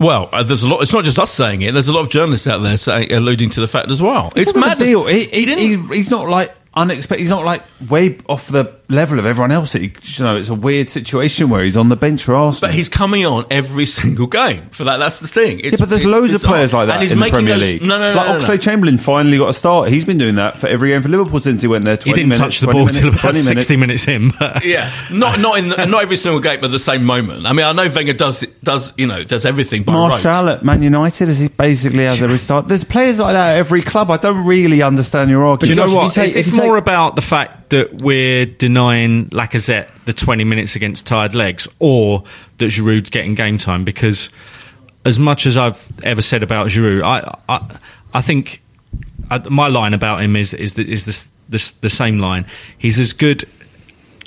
Well, uh, there's a lot. It's not just us saying it. There's a lot of journalists out there saying, alluding to the fact as well. It's a mad. deal. He, he, didn't- he- he's not like unexpected. He's not like way off the level of everyone else. He, you know, it's a weird situation where he's on the bench for Arsenal. But he's coming on every [laughs] single game for that. That's the thing. It's, yeah, but there's loads of players like that And he's in the Premier those- League. No, no, no, like no, no. Oxlade Chamberlain finally got a start. He's been doing that for every game for Liverpool since he went there. He didn't minutes, touch the ball till about 20 minutes. 60 minutes in. [laughs] Yeah, not not in the, not every single game, but the same moment. I mean, I know Wenger does does you know does everything by Martial at Man United as he basically has every start. There's players like that at every club. I don't really understand your argument. you know what? take- it's it's more about the fact that we're denying Lacazette the 20 minutes against tired legs or that Giroud's getting game time because as much as I've ever said about Giroud, I, I, I think uh, my line about him is, is, the, is this, this, the same line. He's as good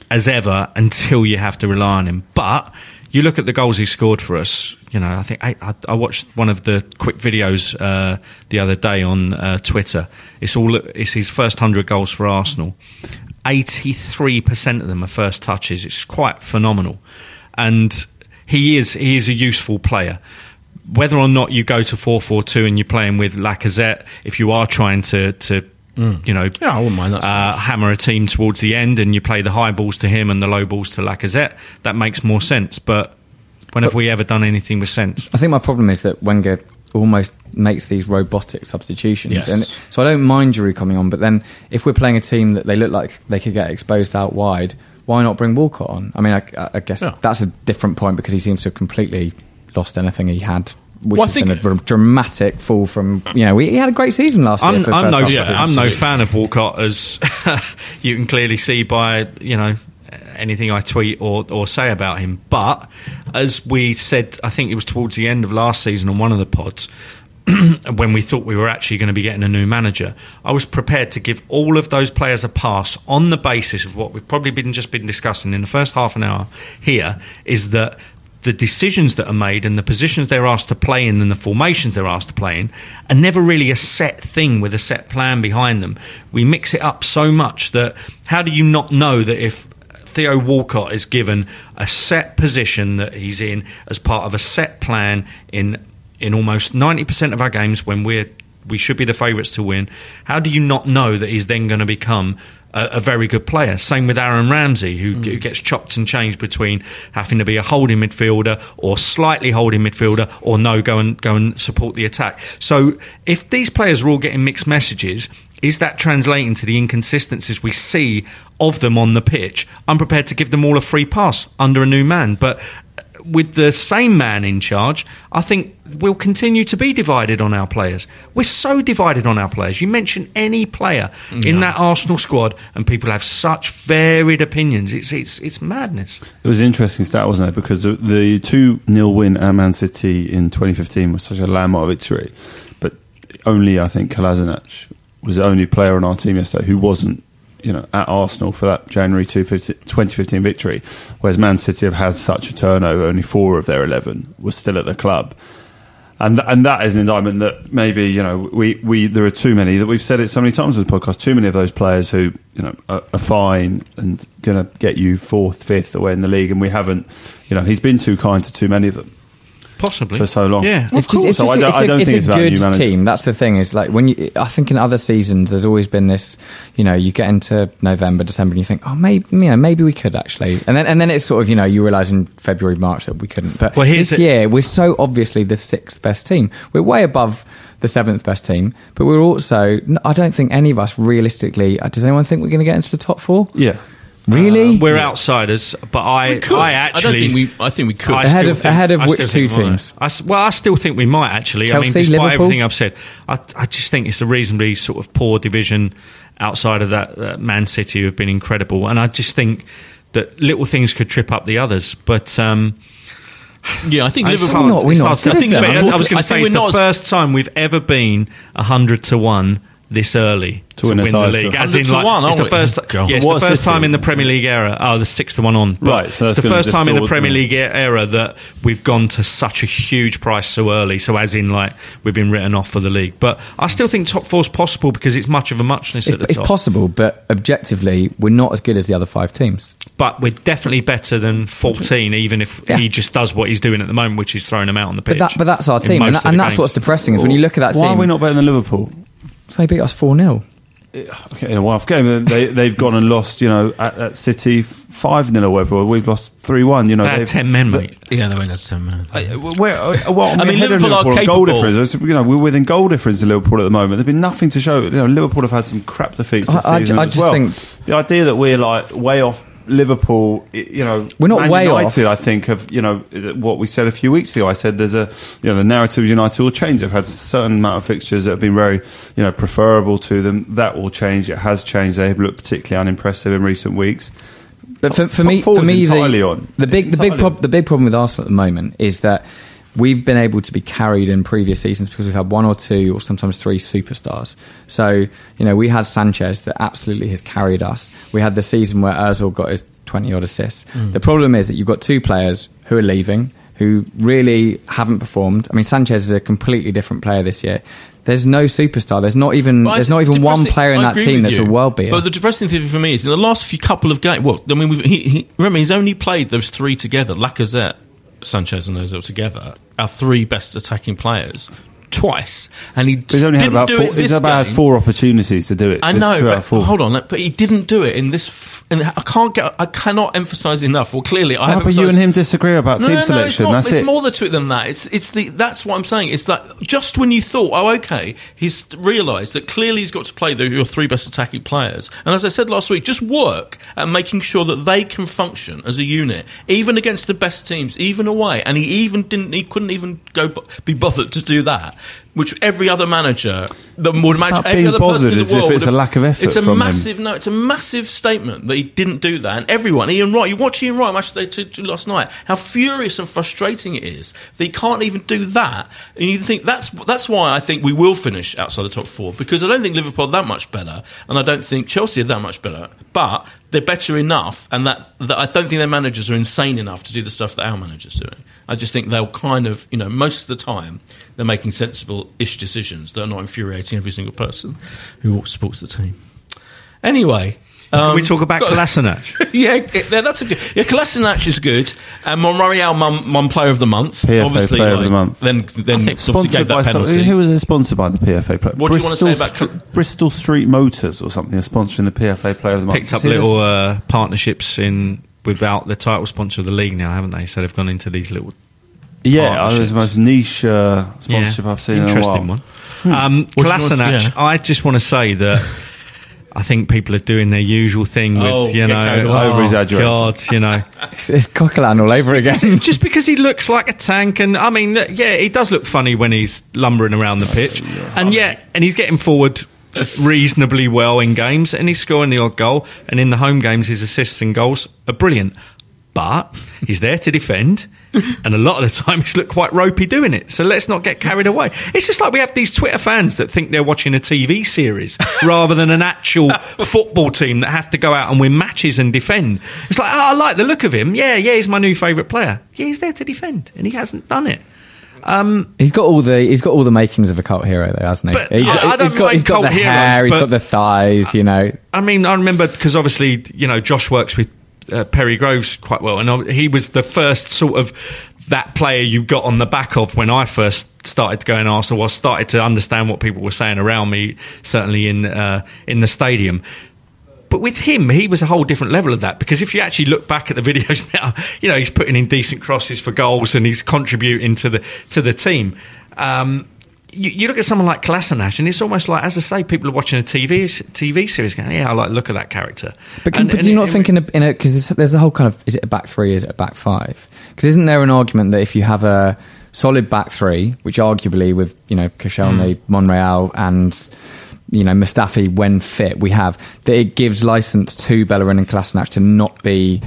as ever until you have to rely on him. But you look at the goals he scored for us. You know, I think I, I, watched one of the quick videos uh, the other day on uh, Twitter. It's all it's his first hundred goals for Arsenal. Eighty-three percent of them are first touches. It's quite phenomenal, and he is he is a useful player. Whether or not you go to four four two and you're playing with Lacazette, if you are trying to to you know Yeah, I wouldn't mind that uh, hammer a team towards the end and you play the high balls to him and the low balls to Lacazette, that makes more sense. But when have we ever done anything with sense? I think my problem is that Wenger almost makes these robotic substitutions, Yes. and so I don't mind Giroud coming on. But then, if we're playing a team that they look like they could get exposed out wide, why not bring Walcott on? I mean, I, I guess Yeah. that's a different point because he seems to have completely lost anything he had. Which Well, has been a dr- dramatic fall from you know he had a great season last year. I'm, For I'm no, yeah. I'm no fan of Walcott, as [laughs] you can clearly see by you know Uh, anything I tweet or, or say about him. But as we said, I think it was towards the end of last season on one of the pods. [clears throat] when we thought we were actually going to be getting a new manager, I was prepared to give all of those players a pass on the basis of what we've probably been just been discussing in the first half an hour. Here is that the decisions that are made and the positions they're asked to play in and the formations they're asked to play in are never really a set thing with a set plan behind them. We mix it up so much that how do you not know that if Theo Walcott is given a set position that he's in as part of a set plan in in almost 90% of our games when we're we should be the favourites to win. How do you not know that he's then going to become a, a very good player? Same with Aaron Ramsey, who, mm. who gets chopped and changed between having to be a holding midfielder or slightly holding midfielder, or no, go and go and support the attack. So if these players are all getting mixed messages, is that translating to the inconsistencies we see of them on the pitch? I'm prepared to give them all a free pass under a new man, but uh, with the same man in charge, I think we'll continue to be divided on our players. We're so divided on our players. You mention any player mm, in that Arsenal squad, and people have such varied opinions. It's it's it's madness. It was an interesting stat, wasn't it? Because the, the 2 0 win at Man City in 2015 was such a landmark victory. But only, I think, Kolasinac was the only player on our team yesterday who wasn't you know, at Arsenal for that January 2015 victory. Whereas Man City have had such a turnover, only four of their 11 were still at the club. And and that is an indictment that maybe you know we, we there are too many that we've said it so many times on the podcast. Too many of those players who you know are, are fine and going to get you fourth, fifth away in the league, and we haven't. You know, he's been too kind to too many of them. Possibly For so long. Yeah, It's just, it's So just I don't- it's I a, don't it's think a it's about a good new manager. team. That's the thing. Is like when you. I think in other seasons, there's always been this. You know, you get into November, December, and you think, oh, maybe you know, maybe we could actually. And then and then it's sort of you know, you realise in February, March that we couldn't. But Well, here's this the- year, we're so obviously the sixth best team. We're way above the seventh best team, but we're also. I don't think any of us realistically. uh, Does anyone think we're going to get into the top four? Yeah. Really? Uh, we're outsiders, but I We could. I I don't actually think we- I think we could. I Ahead still of- ahead of I which two think we might. teams? I s well, I still think we might actually. I mean, Chelsea, despite Liverpool? everything I've said, I, I just think it's a reasonably sort of poor division outside of that. Uh, Man City who have been incredible, and I just think that little things could trip up the others. But um, Yeah, I think it's Liverpool. hard- not- we're not hard as to- good I think as them. I was going to say it's we're the not as- first time we've ever been hundred to one this early To to, win win the title. league. As in, like, one, it's the first. Oh, God. Yeah, it's What the first time in the Premier League era. Oh, the six to one on. But Right, so that's it's the gonna first time in the distort- Premier League era that we've gone to such a huge price so early. So as in, like, we've been written off for the league. But I still think top four's possible because it's much of a muchness It's, at the it's top. possible, but objectively, we're not as good as the other five teams. but we're definitely better than 14, even if Yeah. he just does what he's doing at the moment, which is throwing them out on the pitch. But, that, but that's our team, and, that, and that's games. what's depressing is when you look at that Why team. are we not better than Liverpool? So they beat us four 0 okay, in a one-off game, they they've gone and lost. You know, at, at City five 0 or whatever. We've lost three one. You know, They had 10 men, the- mate. Yeah, they went to ten men. Uh, Where, uh, well, I mean, mean, ahead Liverpool are capable. goal difference. You know, we're within goal difference in Liverpool at the moment. There's been nothing to show. You know, Liverpool have had some crap defeats this I- I season I as just well. think- the idea that we're like way off Liverpool, you know, We're not Man way United, off. I think of you know what we said a few weeks ago. I said there's a you know the narrative of United will change. They've had a certain amount of fixtures that have been very you know preferable to them. That will change. It has changed. They've looked particularly unimpressive in recent weeks. But for, for me, for me, the, on. the big, the big, prob- the big problem with Arsenal at the moment is that we've been able to be carried in previous seasons because we've had one or two or sometimes three superstars. So you know, we had Sanchez that absolutely has carried us. We had the season where Özil got his twenty odd assists. Mm. The problem is that you've got two players who are leaving who really haven't performed. I mean, Sanchez is a completely different player this year. There's no superstar. There's not even But there's not even one player in I that team that's you. a world beater. But the depressing thing for me is in the last few couple of games. Well, I mean, we've, he, he, remember he's only played those three together: Lacazette, Sanchez, and Ozil together. Our three best attacking players twice, and he He's only had about four, he's about game. four opportunities to do it. I know, but hold on, but he didn't do it in this. f- And I can't get. I cannot emphasize enough. Well, clearly, I ah, Oh, have. but you and him disagree about no, team no, no, selection. It's, not, That's it's it. more to it than that. It's it's the that's what I'm saying. It's that just when you thought, oh, okay, he's realised that clearly he's got to play the, your three best attacking players. And as I said last week, just work at making sure that they can function as a unit, even against the best teams, even away. And he even didn't. He couldn't even go be bothered to do that. Which every other manager that would imagine, every other person in the world it's would a have- lack of effort It's a from him. massive no. It's a massive statement that he didn't do that. And everyone, Ian Wright, you watch Ian Wright match they did last night. How furious and frustrating it is that he can't even do that. And you think that's that's why I think we will finish outside the top four because I don't think Liverpool are that much better, and I don't think Chelsea are that much better. But they're better enough, and that, that I don't think their managers are insane enough to do the stuff that our managers doing. I just think they'll kind of, you know, most of the time they're making sensible-ish decisions that are not infuriating every single person who supports the team. Anyway. Can um, we talk about Kolasinac? [laughs] yeah, that's a good. Yeah, Kolasinac is good, and Monreal, mum, mum player of the month, PFA obviously. player of the month. Then, then obviously Sponsored gave by that some, who was it sponsored by the PFA player? What do you wanna say about Tr- Bristol Street Motors or something? Are sponsoring the PFA player of the month. Picked up little uh, partnerships in without the title sponsor of the league now, haven't they? So they've gone into these little Yeah, oh, it was the most niche uh, Yeah, sponsorship I've seen Interesting in a while. one. Um, What do you want to- Kolasinac, yeah. I just want to say that I think people are doing their usual thing with, Oh, you know, away. oh, Over-exaggerating. God, you know. [laughs] it's, it's Coquelin all over again. just because he looks like a tank, and I mean, yeah, he does look funny when he's lumbering around the pitch, and yeah, and he's getting forward reasonably well in games, and he's scoring the odd goal, and in the home games, his assists and goals are brilliant. But he's there to defend, and a lot of the time he's looked quite ropey doing it. So let's not get carried away. It's just like we have these Twitter fans that think they're watching a TV series [laughs] rather than an actual football team that have to go out and win matches and defend. It's like, oh, I like the look of him. Yeah, yeah, he's my new favourite player. Yeah, he's there to defend, and he hasn't done it. He's got all the he's got all the makings of a cult hero, though, hasn't he? But he's, I- I don't he's got he's got the heroes, hair, he's got the thighs, you know. I mean, I remember because obviously, you know, Josh works with uh, Perry Groves quite well, and he was the first sort of that player you got on the back of when I first started going Arsenal. I started to understand what people were saying around me, certainly in uh, in the stadium. But with him, he was a whole different level of that because if you actually look back at the [laughs] videos now, you know he's putting in decent crosses for goals and he's contributing to the to the team. Um, you, you look at someone like Kolasinac, and it's almost like, as I say, people are watching a TV TV series going, "Yeah, I like look at that character." But, can, And- but and do you not it- think in a because there's, there's a whole kind of is it a back three, is it a back five? Because isn't there an argument that if you have a solid back three, which arguably with you know Koscielny, Hmm. Monreal, and you know Mustafi when fit, we have that it gives license to Bellerin and Kolasinac to not be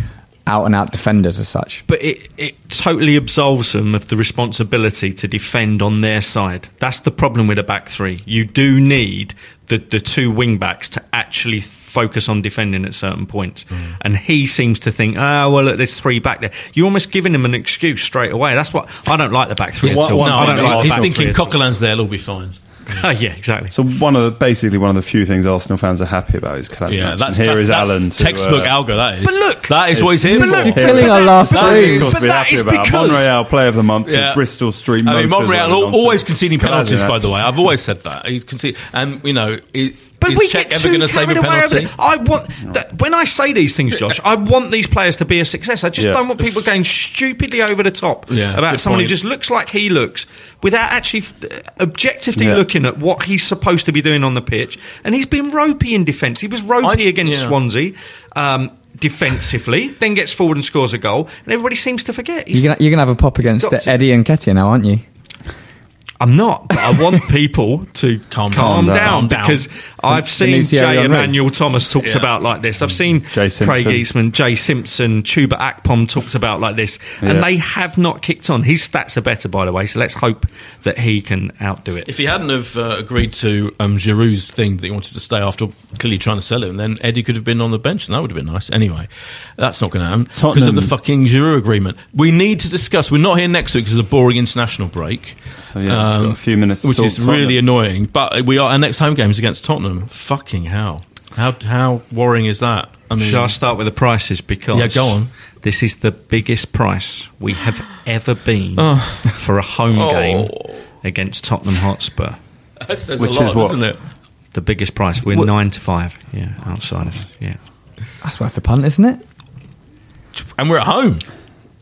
out and out defenders as such. But it, it totally absolves them of the responsibility to defend on their side. That's the problem with a back three. You do need the, the two wing backs to actually focus on defending at certain points. And he seems to think, ah, well, look, there's three back there. You're almost giving him an excuse straight away. That's what I don't like the back three. One- at all. I don't like he's thinking three. Coquelin's there, it'll be fine. [laughs] yeah, exactly. So one of the basically one of the few things Arsenal fans are happy about is Kolasinac. Yeah, And that's here is that's Alan. To, textbook uh, Alger. That is. But look- that is what he's here But for. look- killing our last But- three. Talk to But be that happy about. because- Monreal, player of the month, Yeah. Bristol Street I mean, Monreal all al- nonsense. always conceding penalties. Kolasinac. By the way, I've always said that. You can see, and you know, it, But is we Cech get ever too going to save a carried away over penalty? I want that, when I say these things, Josh. [laughs] I want these players to be a success. I just Yeah. don't want people going stupidly over the top Yeah, about someone point. who just looks like he looks without actually uh, objectively Yeah. looking at what he's supposed to be doing on the pitch. And he's been ropey in defence. He was ropey I- against yeah. Swansea. Um, defensively, then gets forward and scores a goal, and everybody seems to forget. He's You're gonna, you're gonna have a pop against. Eddie Nketiah now, aren't you? I'm not, but I want [laughs] people to Calm calm, down. down, Calm down. because I've seen Jay Henry. Emmanuel Thomas talked Yeah. about like this. I've seen Jay Craig Eastmond, Jay Simpson, Chuba Akpom talked about like this, and Yeah. they have not kicked on. His stats are better, by the way, so let's hope that he can outdo it. If he hadn't have uh, agreed to um, Giroud's thing that he wanted to stay after clearly trying to sell him, then Eddie could have been on the bench, and that would have been nice. Anyway, that's not going to happen because of the fucking Giroud agreement. We need to discuss. We're not here next week because of the boring international break. So, yeah, we've Um, got a few minutes to which talk is Tottenham. really annoying. But we are our next home game is against Tottenham. Fucking hell! How how worrying is that? I mean, Shall I start with the prices? Because Yeah, go on. This is the biggest price we have ever been Oh. for a home oh. game against Tottenham Hotspur. that says Which a lot, is what? doesn't it? The biggest price. We're What- nine to five. Yeah, outsiders. Yeah. That's worth the punt, isn't it? And we're at home.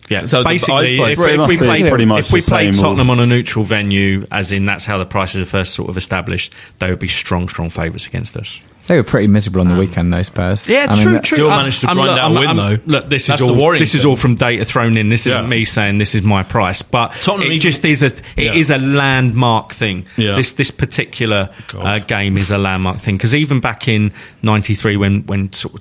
Yeah, So basically, eyes if, if we played, pretty much if we played same or- Tottenham on a neutral venue, as in that's how the prices are first sort of established, they would be strong, strong favourites against us. They were pretty miserable on the weekend, those Spurs. Yeah, I true, that- true. Still I'm- managed to I'm- grind look, out a I'm- win, I'm- though. Look, this That's is all. worrying This is all from data thrown in. This isn't Yeah. me saying this is my price, but Tottenham it even- just is a. It Yeah. is a landmark thing. Yeah. This this particular uh, game is a landmark thing because even back in '93, when when sort of,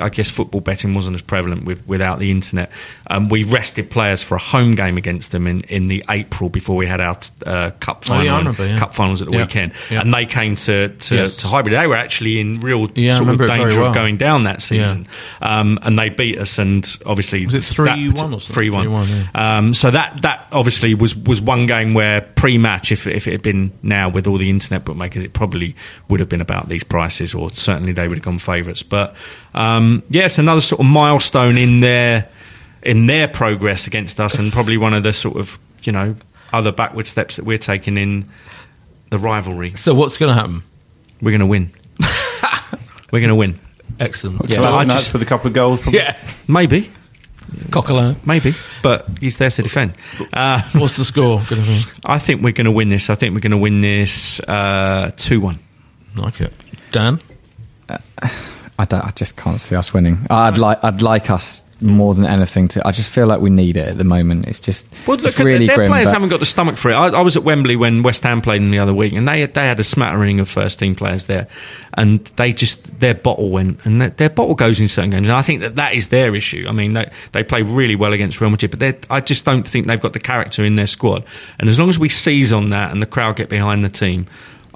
I guess football betting wasn't as prevalent with, without the internet. Um, we rested players for a home game against them in, in the April before we had our uh, cup Oh, yeah, remember, yeah. cup finals at the Yeah. weekend, and they came to to, Yes. to Highbury. They were actually in real sort of remember it very danger well. of going down that season, um, and they beat us. And obviously, Was it 3-1 or something? Three one. 3-1, Um, so that that obviously was was one game where pre-match, if if it had been now with all the internet bookmakers, it probably would have been about these prices, or certainly they would have gone favourites. But um, yes, another sort of milestone in their in their progress against us, and probably one of the sort of you know other backward steps that we're taking in the rivalry. So what's going to happen? We're going to win. [laughs] we're going to win. Excellent. Yeah, I I just- with a couple of goals. Probably. Yeah, Maybe, Coquelin. maybe, but he's there to defend. Uh, [laughs] What's the score going to be? I think we're going to win this. I think we're going to win this uh, two one. Like it, Dan. I, don't, I just can't see us winning. I'd like I'd like us more than anything to. I just feel like we need it at the moment. It's just Well, look, it's really their grim. players but- haven't got the stomach for it. I, I was at Wembley when West Ham played them the other week, and they they had a smattering of first team players there, and they just their bottle went, and their, their bottle goes in certain games, and I think that that is their issue. I mean, they they play really well against Real Madrid, but I just don't think they've got the character in their squad. And as long as we seize on that, and the crowd get behind the team,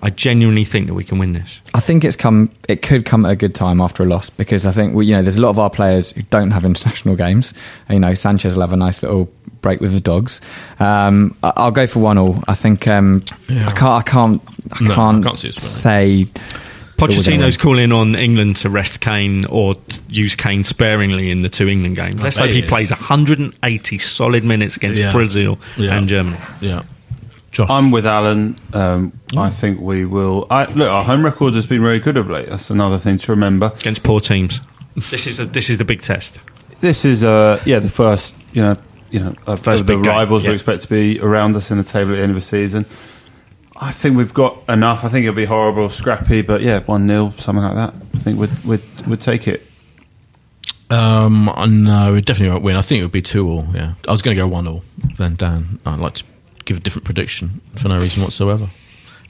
I genuinely think that we can win this. I think it's come. It could come at a good time after a loss because I think we, you know there's a lot of our players who don't have international games. You know, Sanchez will have a nice little break with the dogs. Um, I- I'll go for one all. I think um, Yeah. I can't. I can't. I No, can't, can't see say. Pochettino's calling on England to rest Kane or use Kane sparingly in the two England games. Let's hope he he is. plays 180 solid minutes against Yeah. Brazil Yeah. and Germany. Yeah. Josh. I'm with Alan. Um, I think we will. I, look, our home record has been very good of late. That's another thing to remember. against poor teams. [laughs] This is a, this is the big test. This is, uh, yeah, the first, you know, you know, of, First the game, rivals yeah. we expect to be around us in the table at the end of the season. I think we've got enough. I think it'll be horrible, scrappy, but yeah, one 0 something like that. I think we'd we'd, we'd take it. Um, uh, no, we definitely won't win. I think it would be two all. Yeah, I was going to go one all. Then Dan, I'd like to give a different prediction for no reason whatsoever.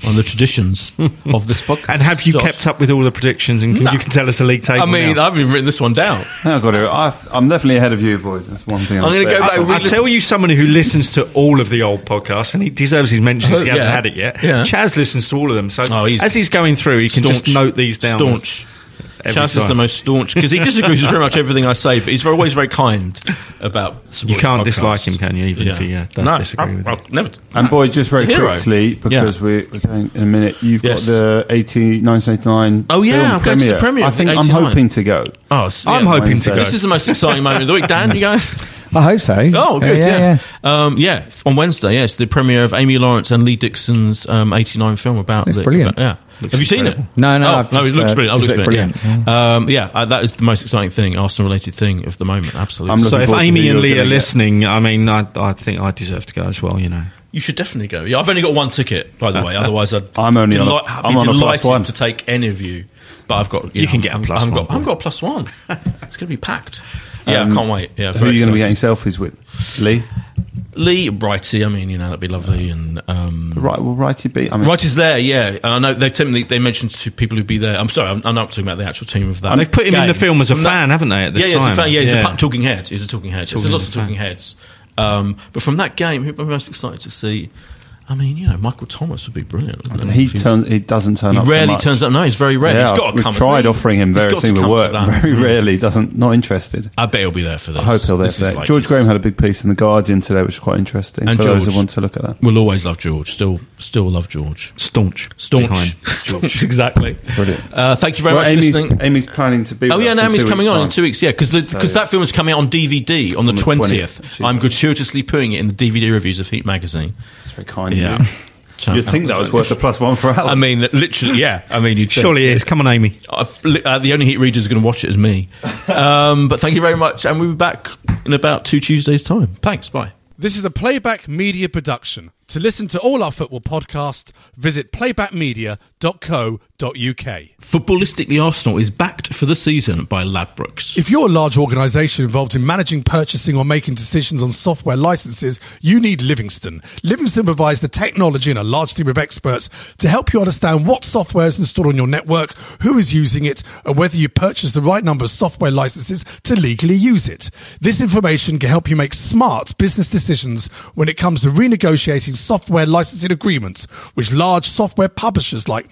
On the traditions [laughs] of this podcast. And have you Josh. kept up with all the predictions? And can, No. you can tell us a league table. I mean, now. I've even written this one down. [laughs] I've got it. I, I'm definitely ahead of you, boys. That's one thing. I'm gonna go back I, and I read tell you, someone who listens to all of the old podcasts, and he deserves his mention. 'cause he Oh, hasn't yeah. had it yet. Yeah. Chaz listens to all of them, so Oh, he's as he's going through, he can just note these down. Staunch. Every Chaz is the most staunch because he disagrees with pretty much everything I say, but he's always very kind about. You can't podcasts. dislike him, can you? Even if he uh, does no, disagree I'll, with I'll you. never. And boy, just very He's a hero. quickly, because Yeah. we're, we're going in a minute, you've Yes. got the 80, 1989 Oh, yeah, I'm going to the premiere I think I'm hoping to go. Oh, s- I'm yeah. hoping to go. This is the most exciting moment of the week. Dan, you go? I hope so. Oh, good. yeah, yeah, Um, yeah. On Wednesday, yes, the premiere of Amy Lawrence and Lee Dixon's um, '89 film about. It's the, brilliant. about- yeah, Have you seen it? No, no, Oh, I've no, it looks uh, brilliant. It just looks looks brilliant. brilliant. Yeah, um, yeah uh, that is the most exciting thing, Arsenal-related thing of the moment. Absolutely. I'm So if Amy and Lee are get. listening, I mean, I, I think I deserve to go as well. You know, You should definitely go. Yeah, I've only got one ticket, by the way. Otherwise, I'd I'm only on a- deli- I'd I'm be on a plus one. to take any of you. But I've got You can get a plus I've one, Got, I've got a plus one. [laughs] it's going to be packed. Yeah, Um, I can't wait. Yeah, Who are you going to be getting selfies with? Lee? Lee Brighty. I mean, you know, that'd be lovely. And um, Right, well, righty be? I mean, Right is there, yeah. And I know they they, they mentioned to people who'd be there. I'm sorry, I'm, I'm not talking about the actual team of that. And they've put him in the film as a From that- fan, haven't they? At the yeah, yeah, he's time, a fan. Yeah, he's Yeah. a talking head. He's a talking head. There's lots of fan. talking heads. Um, but from that game, who am I most excited to see? I mean, you know, Michael Thomas would be brilliant. wouldn't he If was- turns. He doesn't turn He up. so rarely much. turns up. No, he's very rare. Yeah, he's got to we've come. tried offering him He's various things to work. Very rarely doesn't. Not interested. I bet he'll be there for this. I hope he'll be there This for that. like George his- Graham had a big piece in the Guardian today, which is quite interesting And for those who George. want to look at that. We'll always love George. Still, still love George. staunch, Staunch. behind [laughs] Staunch, exactly. Brilliant. Uh, thank you very Well, much Amy's, listening. Amy's planning to be. Oh with yeah, us no, Amy's coming weeks' on in two weeks. Yeah, because because that film is coming out on DVD on the twentieth. I'm gratuitously putting it in the DVD reviews of Heat magazine. That's very kind Yeah. you. You'd think that was worth a plus one for Alan. I mean, literally, yeah. I mean, you'd think. Surely it is. Come on, Amy. Uh, uh, the only Heat readers going to watch it is me. Um, but thank you very much, and we'll be back in about two Tuesdays' time. Thanks. Bye. This is a Playback Media production. To listen to all our football podcasts, visit playbackmedia.co.uk. Footballistically, Arsenal is backed for the season by Ladbrokes. If you're a large organisation involved in managing, purchasing, or making decisions on software licenses, you need Livingston. Livingston provides the technology and a large team of experts to help you understand what software is installed on your network, who is using it, and whether you purchase the right number of software licenses to legally use it. This information can help you make smart business decisions when it comes to renegotiating software licensing agreements with large software publishers like